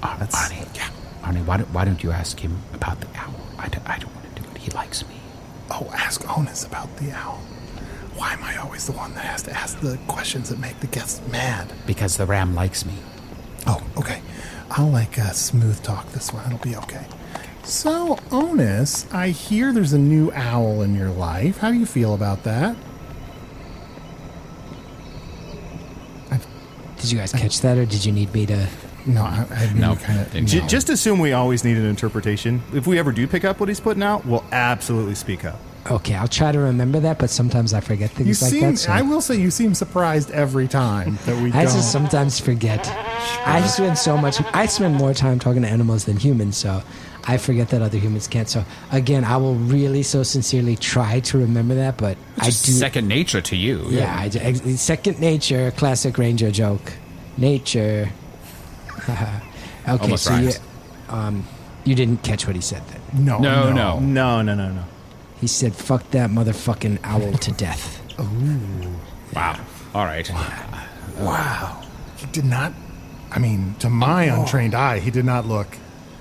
Uh, Arnie, yeah. Arnie, why don't, why don't you ask him about the owl? I don't, I don't want to do it. He likes me. Oh, ask Onus about the owl. Why am I always the one that has to ask the questions that make the guests mad? Because the ram likes me. Oh, okay. I'll like uh, smooth talk this one. It'll be okay. So, Onus, I hear there's a new owl in your life. How do you feel about that? Did you guys catch that, or did you need me to? No, I, I No, kind of. didn't J- just assume we always need an interpretation. If we ever do pick up what he's putting out, we'll absolutely speak up. Okay, I'll try to remember that, but sometimes I forget You things like seem. that. So I will say you seem surprised every time that we I don't. just sometimes forget. I spend so much. I spend more time talking to animals than humans, so I forget that other humans can't. So again, I will really so sincerely try to remember that, but I do. second nature to you. yeah, I, do- second nature, classic ranger joke. Nature. okay, Almost so you, um, you didn't catch what he said then. No, no, No, no. No, no, no, no. He said, "Fuck that motherfucking owl to death." Ooh. Wow. All right. Wow. He did not. I mean, to my untrained eye, he did not look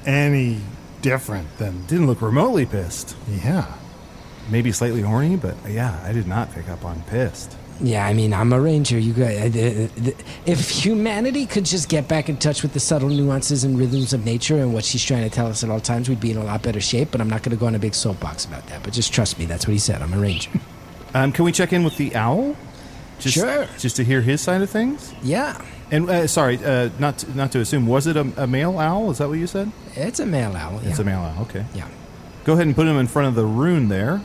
any different than. Didn't look remotely pissed. Yeah. Maybe slightly horny, but yeah, I did not pick up on pissed. Yeah, I mean, I'm a ranger. You guys, uh, uh, if humanity could just get back in touch with the subtle nuances and rhythms of nature and what she's trying to tell us at all times, we'd be in a lot better shape. But I'm not going to go on a big soapbox about that. But just trust me, that's what he said. I'm a ranger. Um, can we check in with the owl? Just, Sure. Just to hear his side of things. yeah, And uh, sorry, uh, not to, not to assume. Was it a, a male owl? Is that what you said? it's a male owl. Yeah. It's a male owl. Okay. Yeah. Go ahead and put him in front of the rune there.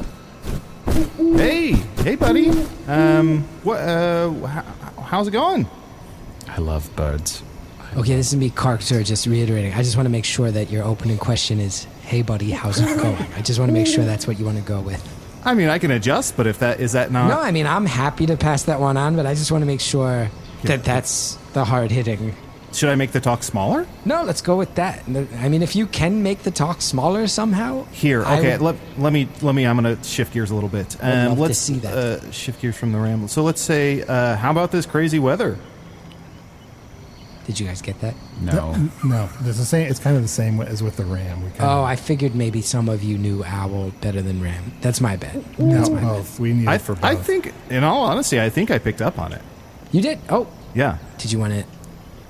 Hey, hey, buddy. Um, what? Uh, h- how's it going? I love birds. Okay, this is me, Karktur, just reiterating. I just want to make sure that your opening question is, "Hey, buddy, how's it going?" I just want to make sure that's what you want to go with. I mean, I can adjust, but if that is that not No, I mean, I'm happy to pass that one on, but I just want to make sure that that's the hard hitting. Should I make the talk smaller? No, let's go with that. I mean, if you can make the talk smaller somehow, Here, okay. would- let, let me let me. I'm going to shift gears a little bit. Um, I'd love to let's see that. Uh, shift gears from the ramble. So let's say, uh, how about this crazy weather? Did you guys get that? No. No, it's the same. It's kind of the same as with the ram. We kind Oh, of, I figured maybe some of you knew Owl better than Ram. That's my bet. no, That's my bet. both. We need I, it for both. I think, in all honesty, I think I picked up on it. You did? Oh, Yeah. did you want to?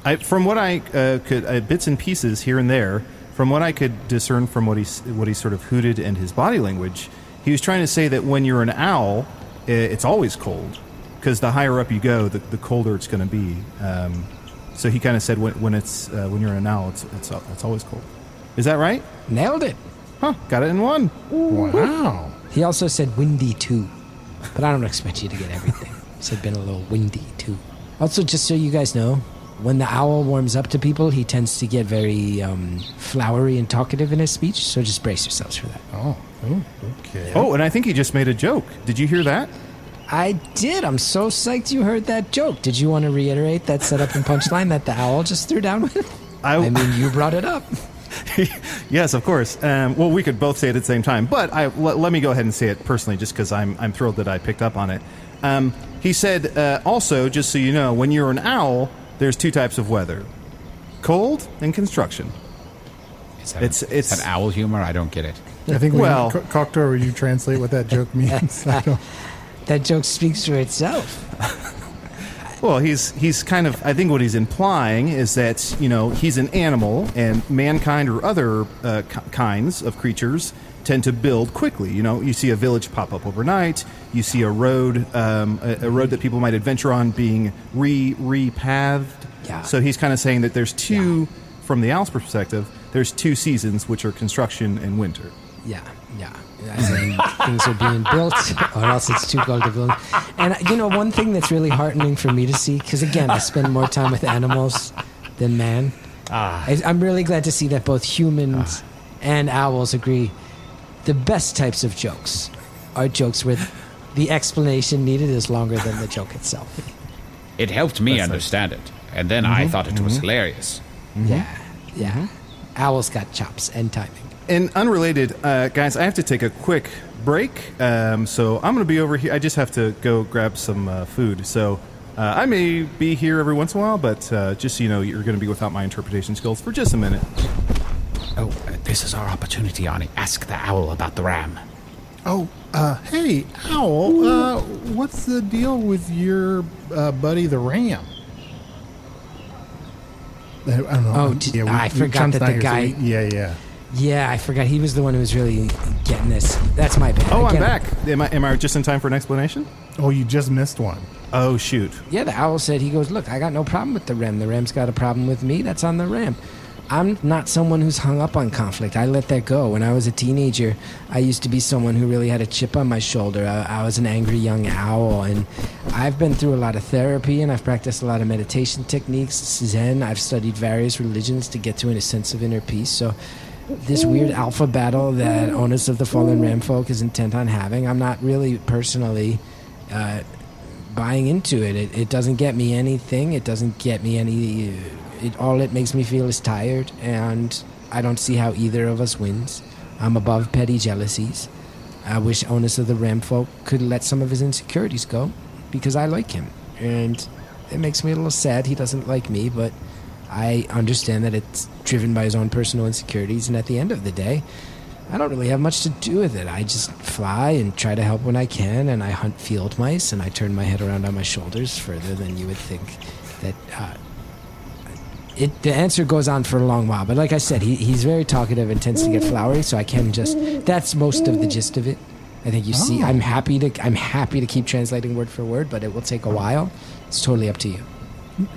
I, from what I uh, could, uh, bits and pieces here and there, from what I could discern from what he what he sort of hooted and his body language, he was trying to say that when you're an owl, it's always cold because the higher up you go, the, the colder it's going to be. Um, so he kind of said when, when it's uh, when you're an owl, it's it's it's always cold. Is that right? Nailed it. Huh? Got it in one. Wow. He also said windy too, but I don't expect you to get everything. He said been a little windy too. Also, just so you guys know, when the owl warms up to people, he tends to get very um, flowery and talkative in his speech. So just brace yourselves for that. Oh, ooh, okay. Oh, and I think he just made a joke. Did you hear that? I did. I'm so psyched you heard that joke. Did you want to reiterate that setup and punchline that the owl just threw down with? I- I mean, you brought it up. yes, of course. Um, well, we could both say it at the same time, but I, let, let me go ahead and say it personally, just because I'm I'm thrilled that I picked up on it. Um, he said, uh, also, just so you know, when you're an owl, there's two types of weather: cold and construction. Is that, It's- is it's- that owl humor? I don't get it. I think we Well- well, Karktur, will you translate what that joke means? I don't, That joke speaks for itself. Well, he's he's kind of. I think what he's implying is that you know he's an animal, and mankind or other uh, ki- kinds of creatures tend to build quickly. You know, you see a village pop up overnight. You see a road, um, a, a road that people might adventure on, being re repathed. Yeah. So he's kind of saying that there's two, from the owl's perspective, there's two seasons, which are construction and winter. Yeah, yeah. As things are being built, or else it's too cold to build. And you know, one thing that's really heartening for me to see, because again, I spend more time with animals than man. I, I'm really glad to see that both humans and owls agree. The best types of jokes are jokes where the explanation needed is longer than the joke itself. It helped me That's nice. understand it, and then I thought it was hilarious. Yeah, yeah. Owl's got chops and timing. And unrelated, uh, guys, I have to take a quick break. Um, so I'm going to be over here. I just have to go grab some uh, food. So uh, I may be here every once in a while, but uh, just so you know, you're going to be without my interpretation skills for just a minute. Oh, uh, this is our opportunity, Arnie. Ask the owl about the ram. Oh, uh, hey, Owl, uh, what's the deal with your uh, buddy the Ram? I I don't know. Oh, d- I forgot that not the here, so guy- we- yeah, yeah. Yeah, I forgot. He was the one who was really getting this. That's my bad. Oh, I'm back. Am I, am I just in time for an explanation? Oh, you just missed one. Oh, shoot. Yeah, the owl said, he goes, Look, I got no problem with the Ram. The Ram's got a problem with me. That's on the Ram. I'm not someone who's hung up on conflict. I let that go. When I was a teenager, I used to be someone who really had a chip on my shoulder. I, I was an angry young owl, and I've been through a lot of therapy and I've practiced a lot of meditation techniques, Zen. I've studied various religions to get to a sense of inner peace. So, this weird alpha battle that Onus of the Fallen Ram folk is intent on having, I'm not really personally uh, buying into it. it. It doesn't get me anything. It doesn't get me any. It all it makes me feel is tired, and I don't see how either of us wins. I'm above petty jealousies. I wish Onus of the Ram folk could let some of his insecurities go, because I like him, and it makes me a little sad he doesn't like me. But I understand that it's driven by his own personal insecurities, and at the end of the day, I don't really have much to do with it. I just fly and try to help when I can, and I hunt field mice, and I turn my head around on my shoulders further than you would think. That uh, it the answer goes on for a long while, but like I said, he, he's very talkative and tends to get flowery, so I can just. That's most of the gist of it. I think you see. I'm happy to I'm happy to keep translating word for word, but it will take a while. It's totally up to you.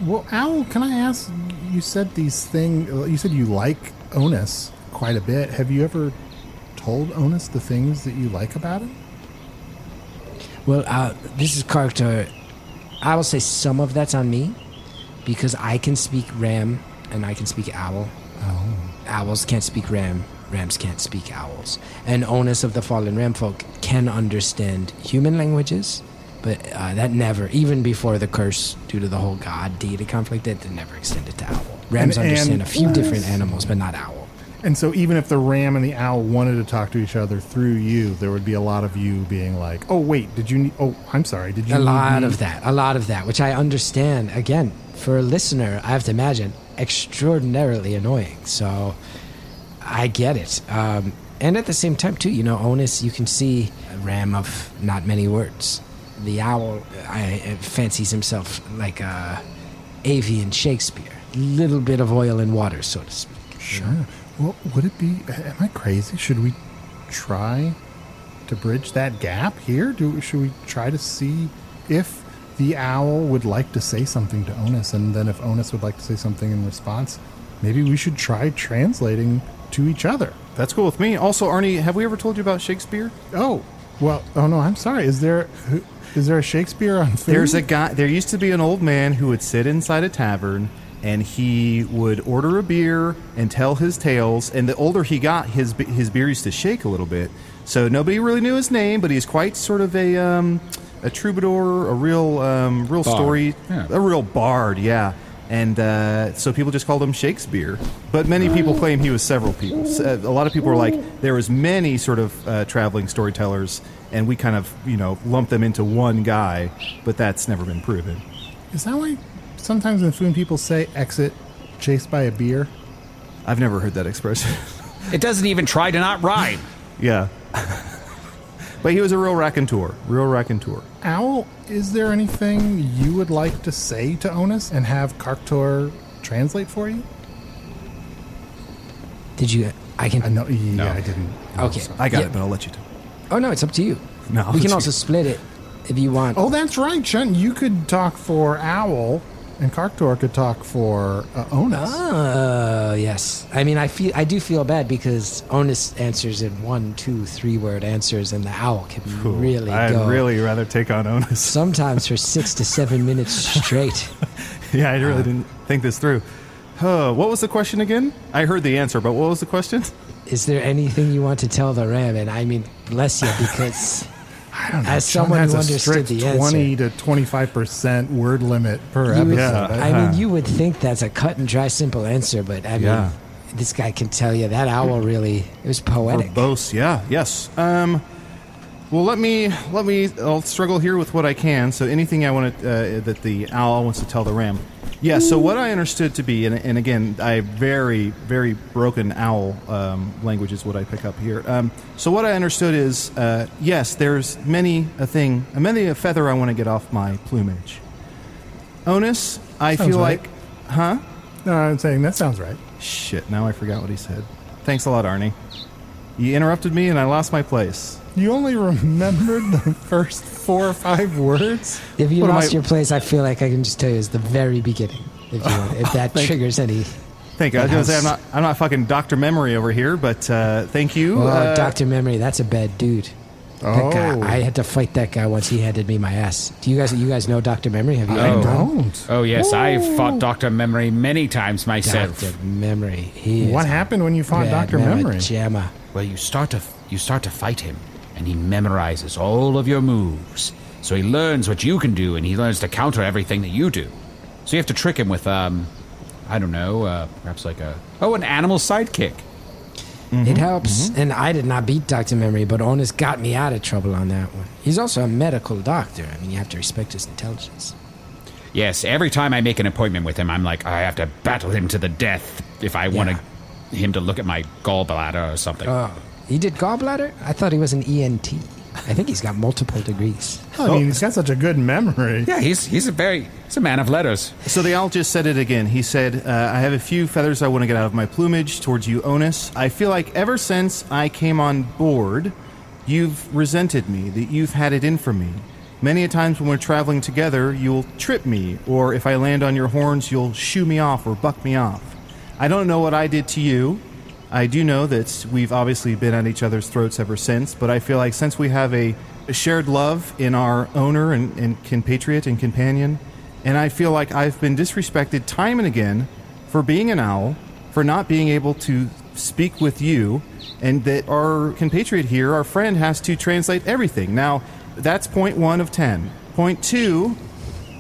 Well, Owl, can I ask? You said these things. You said you like Onus quite a bit. Have you ever told Onus the things that you like about him? Well, uh, this is character. I will say some of that's on me because I can speak ram and I can speak owl. Owls can't speak ram. Rams can't speak owls. And Onus of the Fallen Ram folk can understand human languages, but uh, that never, even before the curse due to the whole god deity conflict, that never extended to owl. Rams And- understand and- a few different animals, but not owl. And so, even if the ram and the owl wanted to talk to each other through you, there would be a lot of you being like, "Oh, wait, did you need? Oh, I'm sorry, did you?" a lot me?" of that a lot of that which i understand again for a listener i have to imagine extraordinarily annoying so i get it um, and at the same time too you know onus you can see a ram of not many words the owl I, uh, fancies himself like a avian shakespeare little bit of oil and water so to speak Sure. Well, would it be? Am I crazy? Should we try to bridge that gap here? Do should we try to see if the owl would like to say something to Onus, and then if Onus would like to say something in response, maybe we should try translating to each other. That's cool with me. Also, Arnie, have we ever told you about Shakespeare? Oh, well. Oh no, I'm sorry. Is there is there a Shakespeare on food? There's a guy. There used to be an old man who would sit inside a tavern, and he would order a beer and tell his tales. And the older he got, his his beer used to shake a little bit. So nobody really knew his name, but he's quite sort of a um, a troubadour, a real um, real Bard. story, Yeah. a real bard. Yeah. And uh, so people just called him Shakespeare, but many people claim he was several people. Uh, A lot of people are like there was many sort of uh, traveling storytellers, and we kind of you know lump them into one guy, but that's never been proven. Is that why sometimes in food people say exit chased by a beer? I've never heard that expression. It doesn't even try to not rhyme. yeah, but he was a real raconteur, real raconteur. Owl, is there anything you would like to say to Onus and have Karktur translate for you? did you i can uh, I know. Yeah, I didn't. Okay. I got Yeah. it, but I'll let you. do oh no it's up to you No, I'll we let can you- also split it if you want Oh, that's right, Chunt. You could talk for Owl, and Karktur could talk for uh, Onus. Oh yes. I mean, I feel I do feel bad because Onus answers in one, two, three word answers, and the owl can really I'd go. really rather take on Onus. Sometimes for six to seven minutes straight. yeah, I really didn't think this through. Huh, what was the question again? I heard the answer, but what was the question? Is there anything you want to tell the ram? And I mean, bless you, because I don't know. As John someone who understood the answer. 20 to 25% word limit per You would- episode. I mean, you would think that's a cut and dry, simple answer, but I mean, this guy can tell you that owl really it was poetic. Verbose, yeah, yes. Um, well, let me let me. I'll struggle here with what I can. So anything I want to uh, that the owl wants to tell the ram. Yeah. So what I understood to be, and, and again, I very very broken owl um, language is what I pick up here. Um, so what I understood is, uh, yes, there's many a thing, many a feather I want to get off my plumage. Onus, I Sounds feel right. like, huh? No, I'm saying that sounds right. Shit. Now I forgot what he said. Thanks a lot, Arnie. You interrupted me, and I lost my place. You only remembered the first four or five words? If you What lost I- your place, I feel like I can just tell you it's the very beginning. If, you want, if that Thank- triggers any. Thank you. I was going to say I'm not I'm not fucking Doctor Memory over here, but uh, thank you. Oh, Uh, Doctor Memory, that's a bad dude. That Oh. guy, I had to fight that guy once he handed me my ass. Do you guys, you guys know Doctor Memory? Have you? I? Don't. Oh yes, I've fought Doctor Memory many times myself. Doctor Memory. He What happened when you fought Dr. Memory? Jamma. Well, you start to you start to fight him, and he memorizes all of your moves. So he learns what you can do, and he learns to counter everything that you do. So you have to trick him with um, I don't know, uh, perhaps like a oh, an animal sidekick. Mm-hmm. It helps. And I did not beat Dr. Memory, but Onus got me out of trouble on that one. He's also a medical doctor. I mean, you have to respect his intelligence. Yes, every time I make an appointment with him, I'm like, I have to battle him to the death if I want Yeah. to, him to look at my gallbladder or something. Oh, he did gallbladder? I thought he was an ENT. I think he's got multiple degrees. I mean, he's got such a good memory. yeah, he's he's a very he's a man of letters. so the owl just said it again. He said, uh, "I have a few feathers I want to get out of my plumage towards you, Onus. I feel like ever since I came on board, you've resented me. That you've had it in for me. Many a times when we're traveling together, you'll trip me, or if I land on your horns, you'll shoo me off or buck me off. I don't know what I did to you." I do know that we've obviously been at each other's throats ever since, but I feel like since we have a, a shared love in our owner and, and compatriot and companion, and I feel like I've been disrespected time and again for being an owl, for not being able to speak with you, and that our compatriot here, our friend, has to translate everything. Now, that's point one of ten. Point two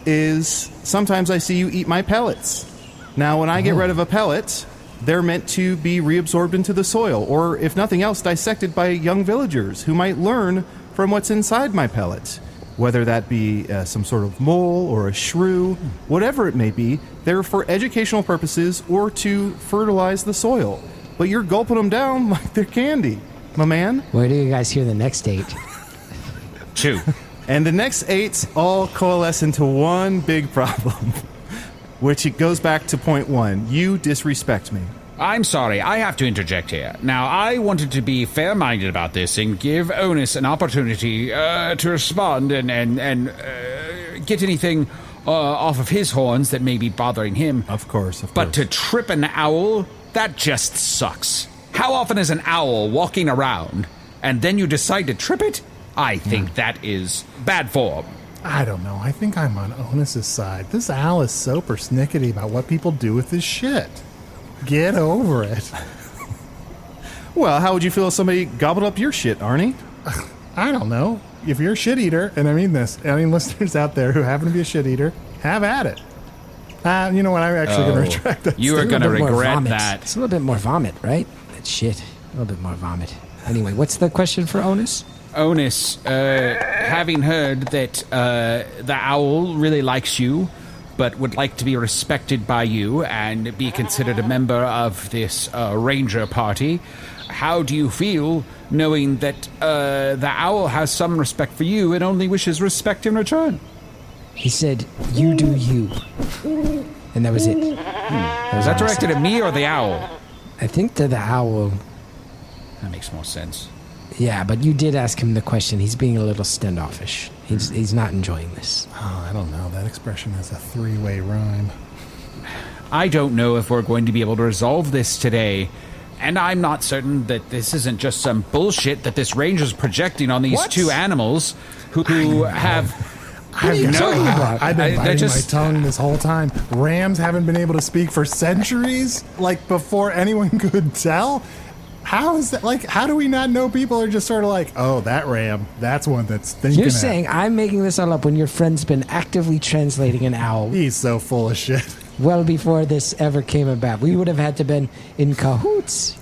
is sometimes I see you eat my pellets. Now, when I get oh. rid of a pellet, they're meant to be reabsorbed into the soil, or if nothing else, dissected by young villagers who might learn from what's inside my pellet. Whether that be uh, some sort of mole or a shrew, whatever it may be, they're for educational purposes or to fertilize the soil. But you're gulping them down like they're candy, my man. Where do you guys hear the next eight? Two. And the next eight all coalesce into one big problem, which it goes back to point one. You disrespect me. I'm sorry, I have to interject here. Now, I wanted to be fair minded about this and give Onus an opportunity uh, to respond and, and, and uh, get anything uh, off of his horns that may be bothering him. Of course, of course. But to trip an owl, that just sucks. How often is an owl walking around and then you decide to trip it? I think that is bad form. I don't know. I think I'm on Onus's side. This Al is so persnickety about what people do with his shit. Get over it. Well, how would you feel if somebody gobbled up your shit, Arnie? I don't know. If you're a shit eater, and I mean this, any listeners out there who happen to be a shit eater, have at it. Uh, you know what? I'm actually going Oh, to retract that. you are gonna A little bit more regret vomit. that. It's a little bit more vomit, right? That shit. A little bit more vomit. Anyway, what's the question for Onus? Onus, uh, having heard that uh, the owl really likes you, but would like to be respected by you and be considered a member of this uh, ranger party, how do you feel knowing that uh, the owl has some respect for you and only wishes respect in return? He said, "You do you," and that was it. That was Is that directed at me or the owl? I think to the owl. That makes more sense. Yeah, but you did ask him the question. He's being a little standoffish. He's hmm. he's not enjoying this. Oh, I don't know. That expression has a three way rhyme. I don't know if we're going to be able to resolve this today. And I'm not certain that this isn't just some bullshit that this ranger's projecting on these What? two animals who, who have. I've, you been- talking about? I've been I- biting just- my tongue this whole time. Rams haven't been able to speak for centuries, like before anyone could tell. How is that? Like, how do we not know people are just sort of like, oh, that ram, that's one that's thinking. You're ahead." saying I'm making this all up when your friend's been actively translating an owl he's so full of shit. well before this ever came about. We would have had to been in cahoots.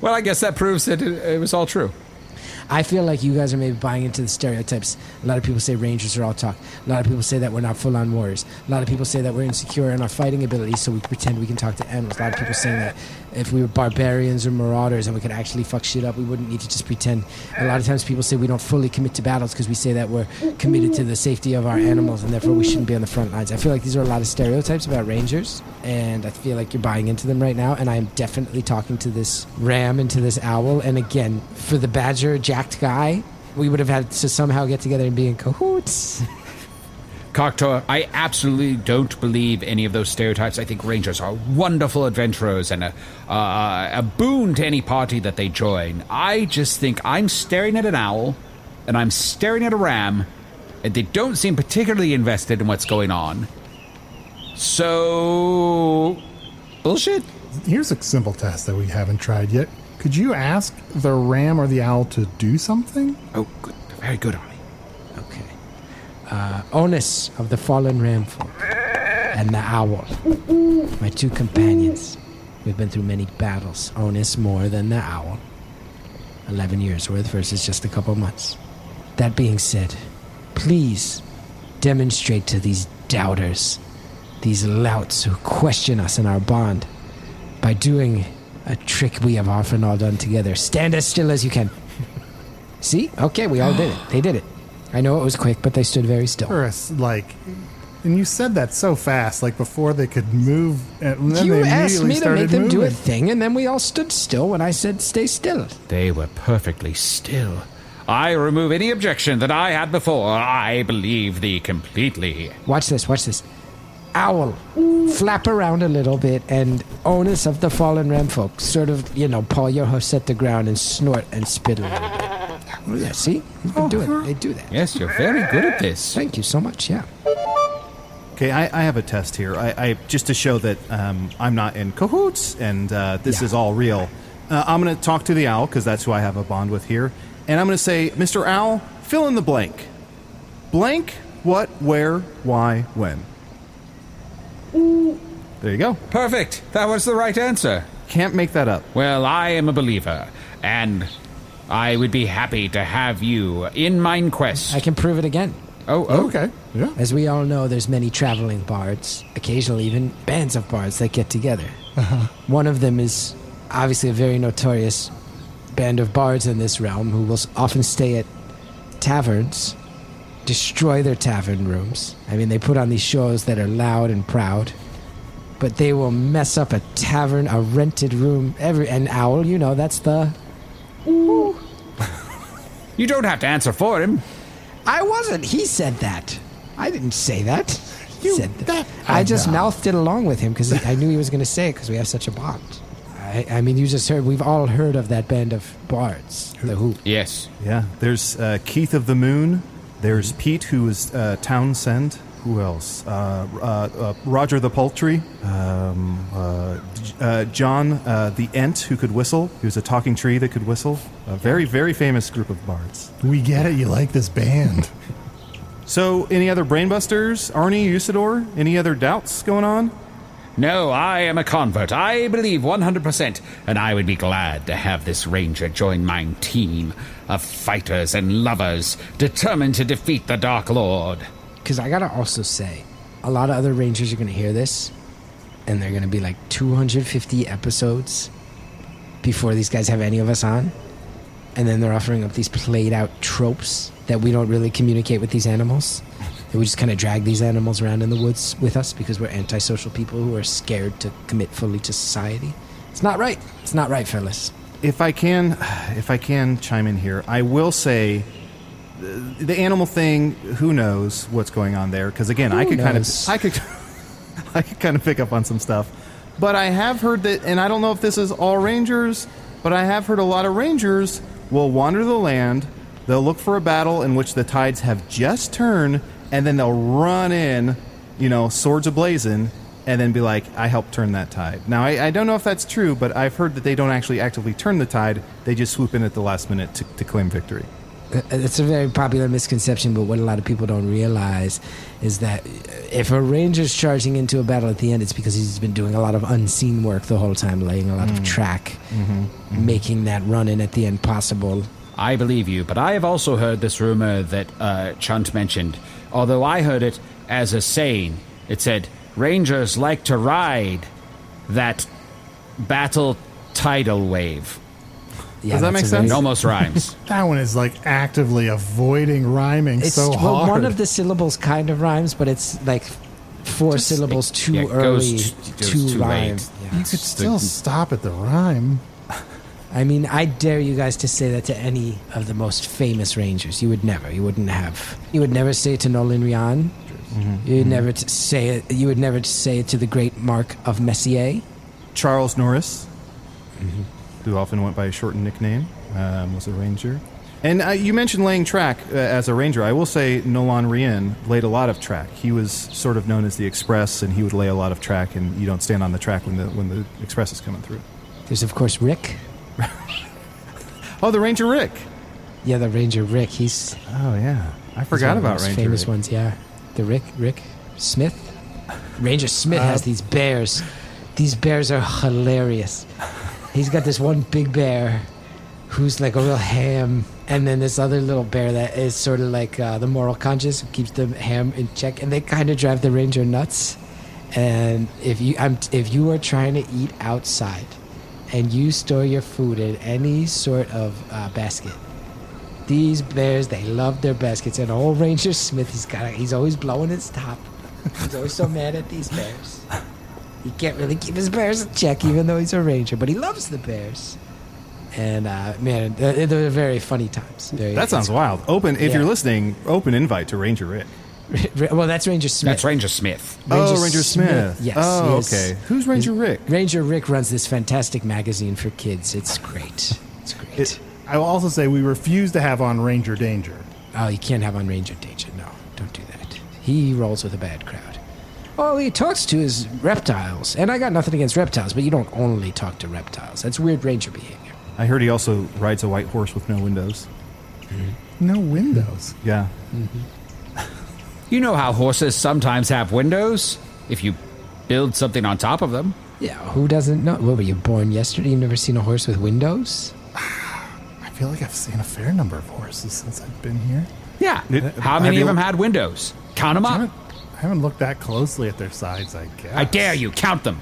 Well, I guess that proves that it, it was all true. I feel like you guys are maybe buying into the stereotypes. A lot of people say Rangers are all talk. A lot of people say that we're not full on warriors. A lot of people say that we're insecure in our fighting abilities, so we pretend we can talk to animals. A lot of people saying that if we were barbarians or marauders and we could actually fuck shit up, we wouldn't need to just pretend. A lot of times people say we don't fully commit to battles because we say that we're committed to the safety of our animals and therefore we shouldn't be on the front lines. I feel like these are a lot of stereotypes about Rangers, and I feel like you're buying into them right now. And I'm definitely talking to this ram and to this owl. And again, for the badger jacked guy, we would have had to somehow get together and be in cahoots. Karktur, I absolutely don't believe any of those stereotypes. I think rangers are wonderful adventurers and a, uh, a boon to any party that they join. I just think I'm staring at an owl and I'm staring at a ram, and they don't seem particularly invested in what's going on. So. bullshit? Here's a simple test that we haven't tried yet. Could you ask the ram or the owl to do something? Oh, good. Very good. Uh, Onus of the fallen ramfolk and the owl, my two companions. We've been through many battles. Onus more than the owl. Eleven years worth versus just a couple months. That being said, please demonstrate to these doubters, these louts who question us and our bond, by doing a trick we have often all done together. Stand as still as you can. See? Okay, we all did it. They did it. I know it was quick, but they stood very still. Or a s- like, and you said that so fast, like before they could move, and then you they asked immediately me to started make them do a moving. thing, and then we all stood still when I said stay still. They were perfectly still. I remove any objection that I had before. I believe thee completely. Watch this, watch this. Owl, flap around a little bit, and onus of the fallen ram folk, sort of, you know, paw your hoofs at the ground and snort and spit a little bit. Oh, yeah, see? You can do it. They do that. Yes, you're very good at this. Thank you so much, yeah. Okay, I, I have a test here. I, I just to show that um, I'm not in cahoots and uh, this Yeah. is all real. Uh, I'm going to talk to the owl because that's who I have a bond with here, and I'm going to say, Mr. Owl, fill in the blank. Blank. What? Where? Why? When? There you go. Perfect. That was the right answer. Can't make that up. Well, I am a believer, and I would be happy to have you in mine quest. I can prove it again. oh, oh, Okay, yeah. As we all know, there's many traveling bards, occasionally even bands of bards that get together. Uh-huh. One of them is obviously a very notorious band of bards in this realm who will often stay at taverns, destroy their tavern rooms. I mean, they put on these shows that are loud and proud, but they will mess up a tavern, a rented room, every an owl. You know, that's the. You don't have to answer for him. I wasn't. He said that. I didn't say that. He You- said that. that- I just know. mouthed it along with him because I knew he was going to say it because we have such a bond. I, I mean, you just heard. We've all heard of that band of bards, the Who. Yes. Yeah. There's uh, Keith of the Moon. There's Pete, who is uh, Townshend. Who else? Uh, uh, uh, Roger the Poultry. Um, uh, uh, John uh, the Ent, who could whistle. He was a talking tree that could whistle. A very, very famous group of bards. We get it. You like this band. So, any other brainbusters? Arnie, Usidore? Any other doubts going on? No, I am a convert. I believe 100%, and I would be glad to have this ranger join my team of fighters and lovers determined to defeat the Dark Lord. Because I gotta also say, a lot of other rangers are gonna hear this, and they're gonna be like 250 episodes before these guys have any of us on, and then they're offering up these played out tropes that we don't really communicate with these animals. And we just kind of drag these animals around in the woods with us because we're antisocial people who are scared to commit fully to society. It's not right. It's not right, fellas. If I can, if I can chime in here, I will say the, animal thing. Who knows what's going on there? Because again, I Who could kind of, I could, I could kind of pick up on some stuff. But I have heard that, and I don't know if this is all rangers, but I have heard a lot of rangers will wander the land. They'll look for a battle in which the tides have just turned, and then they'll run in, you know, swords ablazing, and then be like, I helped turn that tide. Now, I, I don't know if that's true, but I've heard that they don't actually actively turn the tide, they just swoop in at the last minute to, to claim victory. Uh, It's a very popular misconception, but what a lot of people don't realize is that if a ranger's charging into a battle at the end, it's because he's been doing a lot of unseen work the whole time, laying a lot of track, making that run in at the end possible. I believe you, but I have also heard this rumor that uh, Chunt mentioned. Although I heard it as a saying, it said Rangers like to ride that battle tidal wave. Yeah, Does that make sense? very- It almost rhymes. That one is like actively avoiding rhyming It's so well, one of the syllables kind of rhymes, but it's like four syllables too yeah, early goes goes to too rhyme. late. Yeah. you could still stop at the rhyme. I mean, I dare you guys to say that to any of the most famous Rangers. You would never. You wouldn't have. You would never say it to Nolan Ryan. Mm-hmm. You would mm-hmm. never t- say it. You would never say it to the great Mark of Messier. Charles Norris, mm-hmm. Who often went by a shortened nickname, um, was a ranger. And uh, you mentioned laying track uh, as a ranger. I will say Nolan Ryan laid a lot of track. He was sort of known as the Express, and he would lay a lot of track. And you don't stand on the track when the when the Express is coming through. There's of course Rick. Oh, the Ranger Rick. Yeah, the Ranger Rick. He's Oh yeah, I forgot about Ranger famous Rick. ones. Yeah, the Rick Rick Smith. Ranger Smith Uh, has these bears. These bears are hilarious. He's got this one big bear who's like a real ham, and then this other little bear that is sort of like uh, the moral conscience who keeps the ham in check, and they kind of drive the ranger nuts. And if you, I'm, if you are trying to eat outside, and you store your food in any sort of uh, basket, these bears they love their baskets. And old Ranger Smith, he's got, he's always blowing his top. He's always so mad at these bears. He can't really keep his bears in check, even though he's a ranger. But he loves the bears. And uh, man, they're, they're very funny times. Very, That sounds wild. Open if Yeah. you're listening. Open invite to Ranger Rick. well, that's Ranger Smith. That's Ranger Smith. oh, Ranger Smith. Yes. Oh, yes. okay. Who's Ranger Rick? Ranger Rick runs this fantastic magazine for kids. It's great. It's great. It, I will also say we refuse to have on Ranger Danger. oh, you can't have on Ranger Danger. No, don't do that. He rolls with a bad crowd. All he talks to is reptiles. And I got nothing against reptiles, but you don't only talk to reptiles. That's weird ranger behavior. I heard he also rides a white horse with no windows. Mm-hmm. No windows. Yeah. Mm-hmm. You know how horses sometimes have windows? If you build something on top of them. Yeah, who doesn't know? What, were you born yesterday? You've never seen a horse with windows? I feel like I've seen a fair number of horses since I've been here. Yeah. It- How many of them had windows? Count them I up. Haven't, I haven't looked that closely at their sides, I guess. I dare you, count them.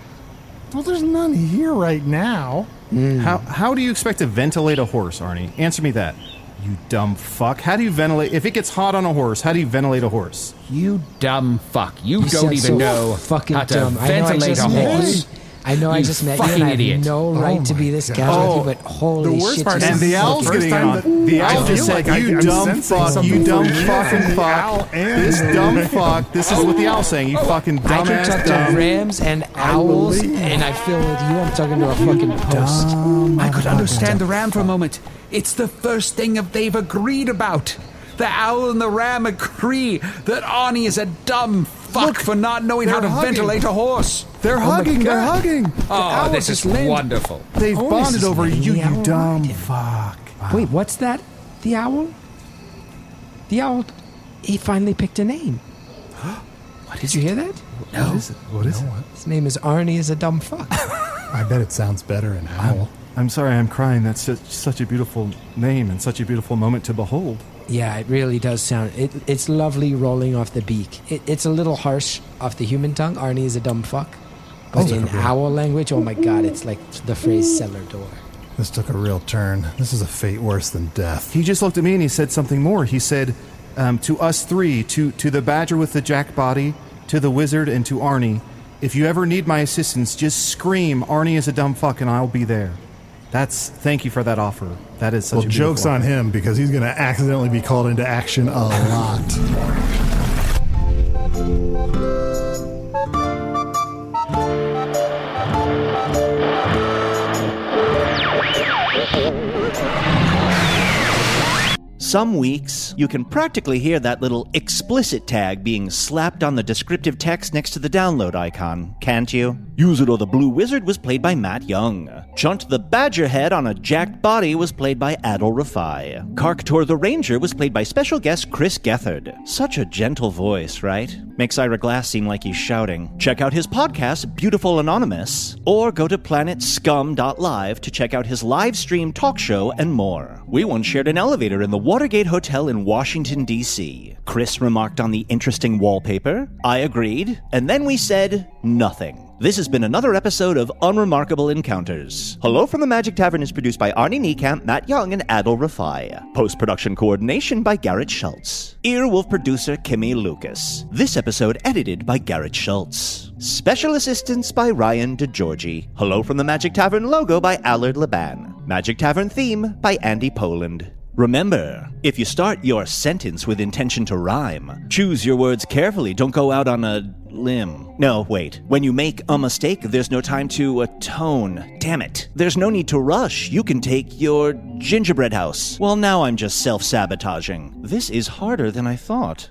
Well, there's none here right now. Hmm. How how do you expect to ventilate a horse, Arnie? Answer me that. You dumb fuck. How do you ventilate if it gets hot on a horse? How do you ventilate a horse? You dumb fuck. You, You don't sound even so know fucking how to dumb. I know I ventilate just a met horse. You. I know I just met you, and fucking I have idiot. no oh right Oh to be this God. casual Oh, but holy the worst shit, part And the fucking- owl's first getting on. that- The I owl feel just said, like "You I'm dumb fuck, you dumb from you fucking and the owl fuck, this dumb fuck." This is what the owl's saying. You oh, fucking I can dumbass talk to rams and owls, and I feel with you, I'm talking to a fucking post. I could understand the ram for a moment. It's the first thing that they've agreed about. The owl and the ram agree that Arnie is a dumb fuck for not knowing how to hugging. ventilate a horse. They're oh hugging. They're hugging. Oh, owl this is landed. wonderful. They've Oh, bonded over you. You owl dumb ride him. fuck. Wait, what's that? The owl? The owl, he finally picked a name. what Did you hear that? What is it? What is it? His name is Arnie is a dumb fuck. I bet it sounds better in owl. I'm sorry. I'm crying. That's such, such a beautiful name and such a beautiful moment to behold. Yeah, it really does sound. It, it's lovely rolling off the beak. It, it's a little harsh off the human tongue. Arnie is a dumb fuck. But in owl language, oh my god, it's like the phrase cellar door. This took a real turn. This is a fate worse than death. He just looked at me and he said something more. He said, um, "To us three, to to the badger with the jack body, to the wizard, and to Arnie, if you ever need my assistance, just scream Arnie is a dumb fuck, and I'll be there." That's thank you for that offer. That is such Well, a joke's on him because he's going to accidentally be called into action a lot. Some weeks, you can practically hear that little explicit tag being slapped on the descriptive text next to the download icon, can't you? Usidore the Blue Wizard was played by Matt Young. Chunt the Badger Head on a jacked body was played by Adal Rifai. Karktur the Ranger was played by special guest Chris Gethard. Such a gentle voice, right? Makes Ira Glass seem like he's shouting. Check out his podcast, Beautiful Anonymous, or go to planetscum.live to check out his live stream talk show and more. We once shared an elevator in the Watergate Hotel in Washington, D.C. Chris remarked on the interesting wallpaper. I agreed. And then we said nothing. This has been another episode of Unremarkable Encounters. Hello from the Magic Tavern is produced by Arnie Niekamp, Matt Young, and Adal Rifai. Post production coordination by Garrett Schultz. Earwolf producer Kimmie Lucas. This episode edited by Garrett Schultz. Special assistance by Ryan DiGiorgi. Hello from the Magic Tavern logo by Allard Laban. Magic Tavern theme by Andy Poland. Remember, if you start your sentence with intention to rhyme, choose your words carefully. Don't go out on a limb. No, wait. When you make a mistake, there's no time to atone. Damn it. There's no need to rush. You can take your gingerbread house. Well, now I'm just self sabotaging. This is harder than I thought.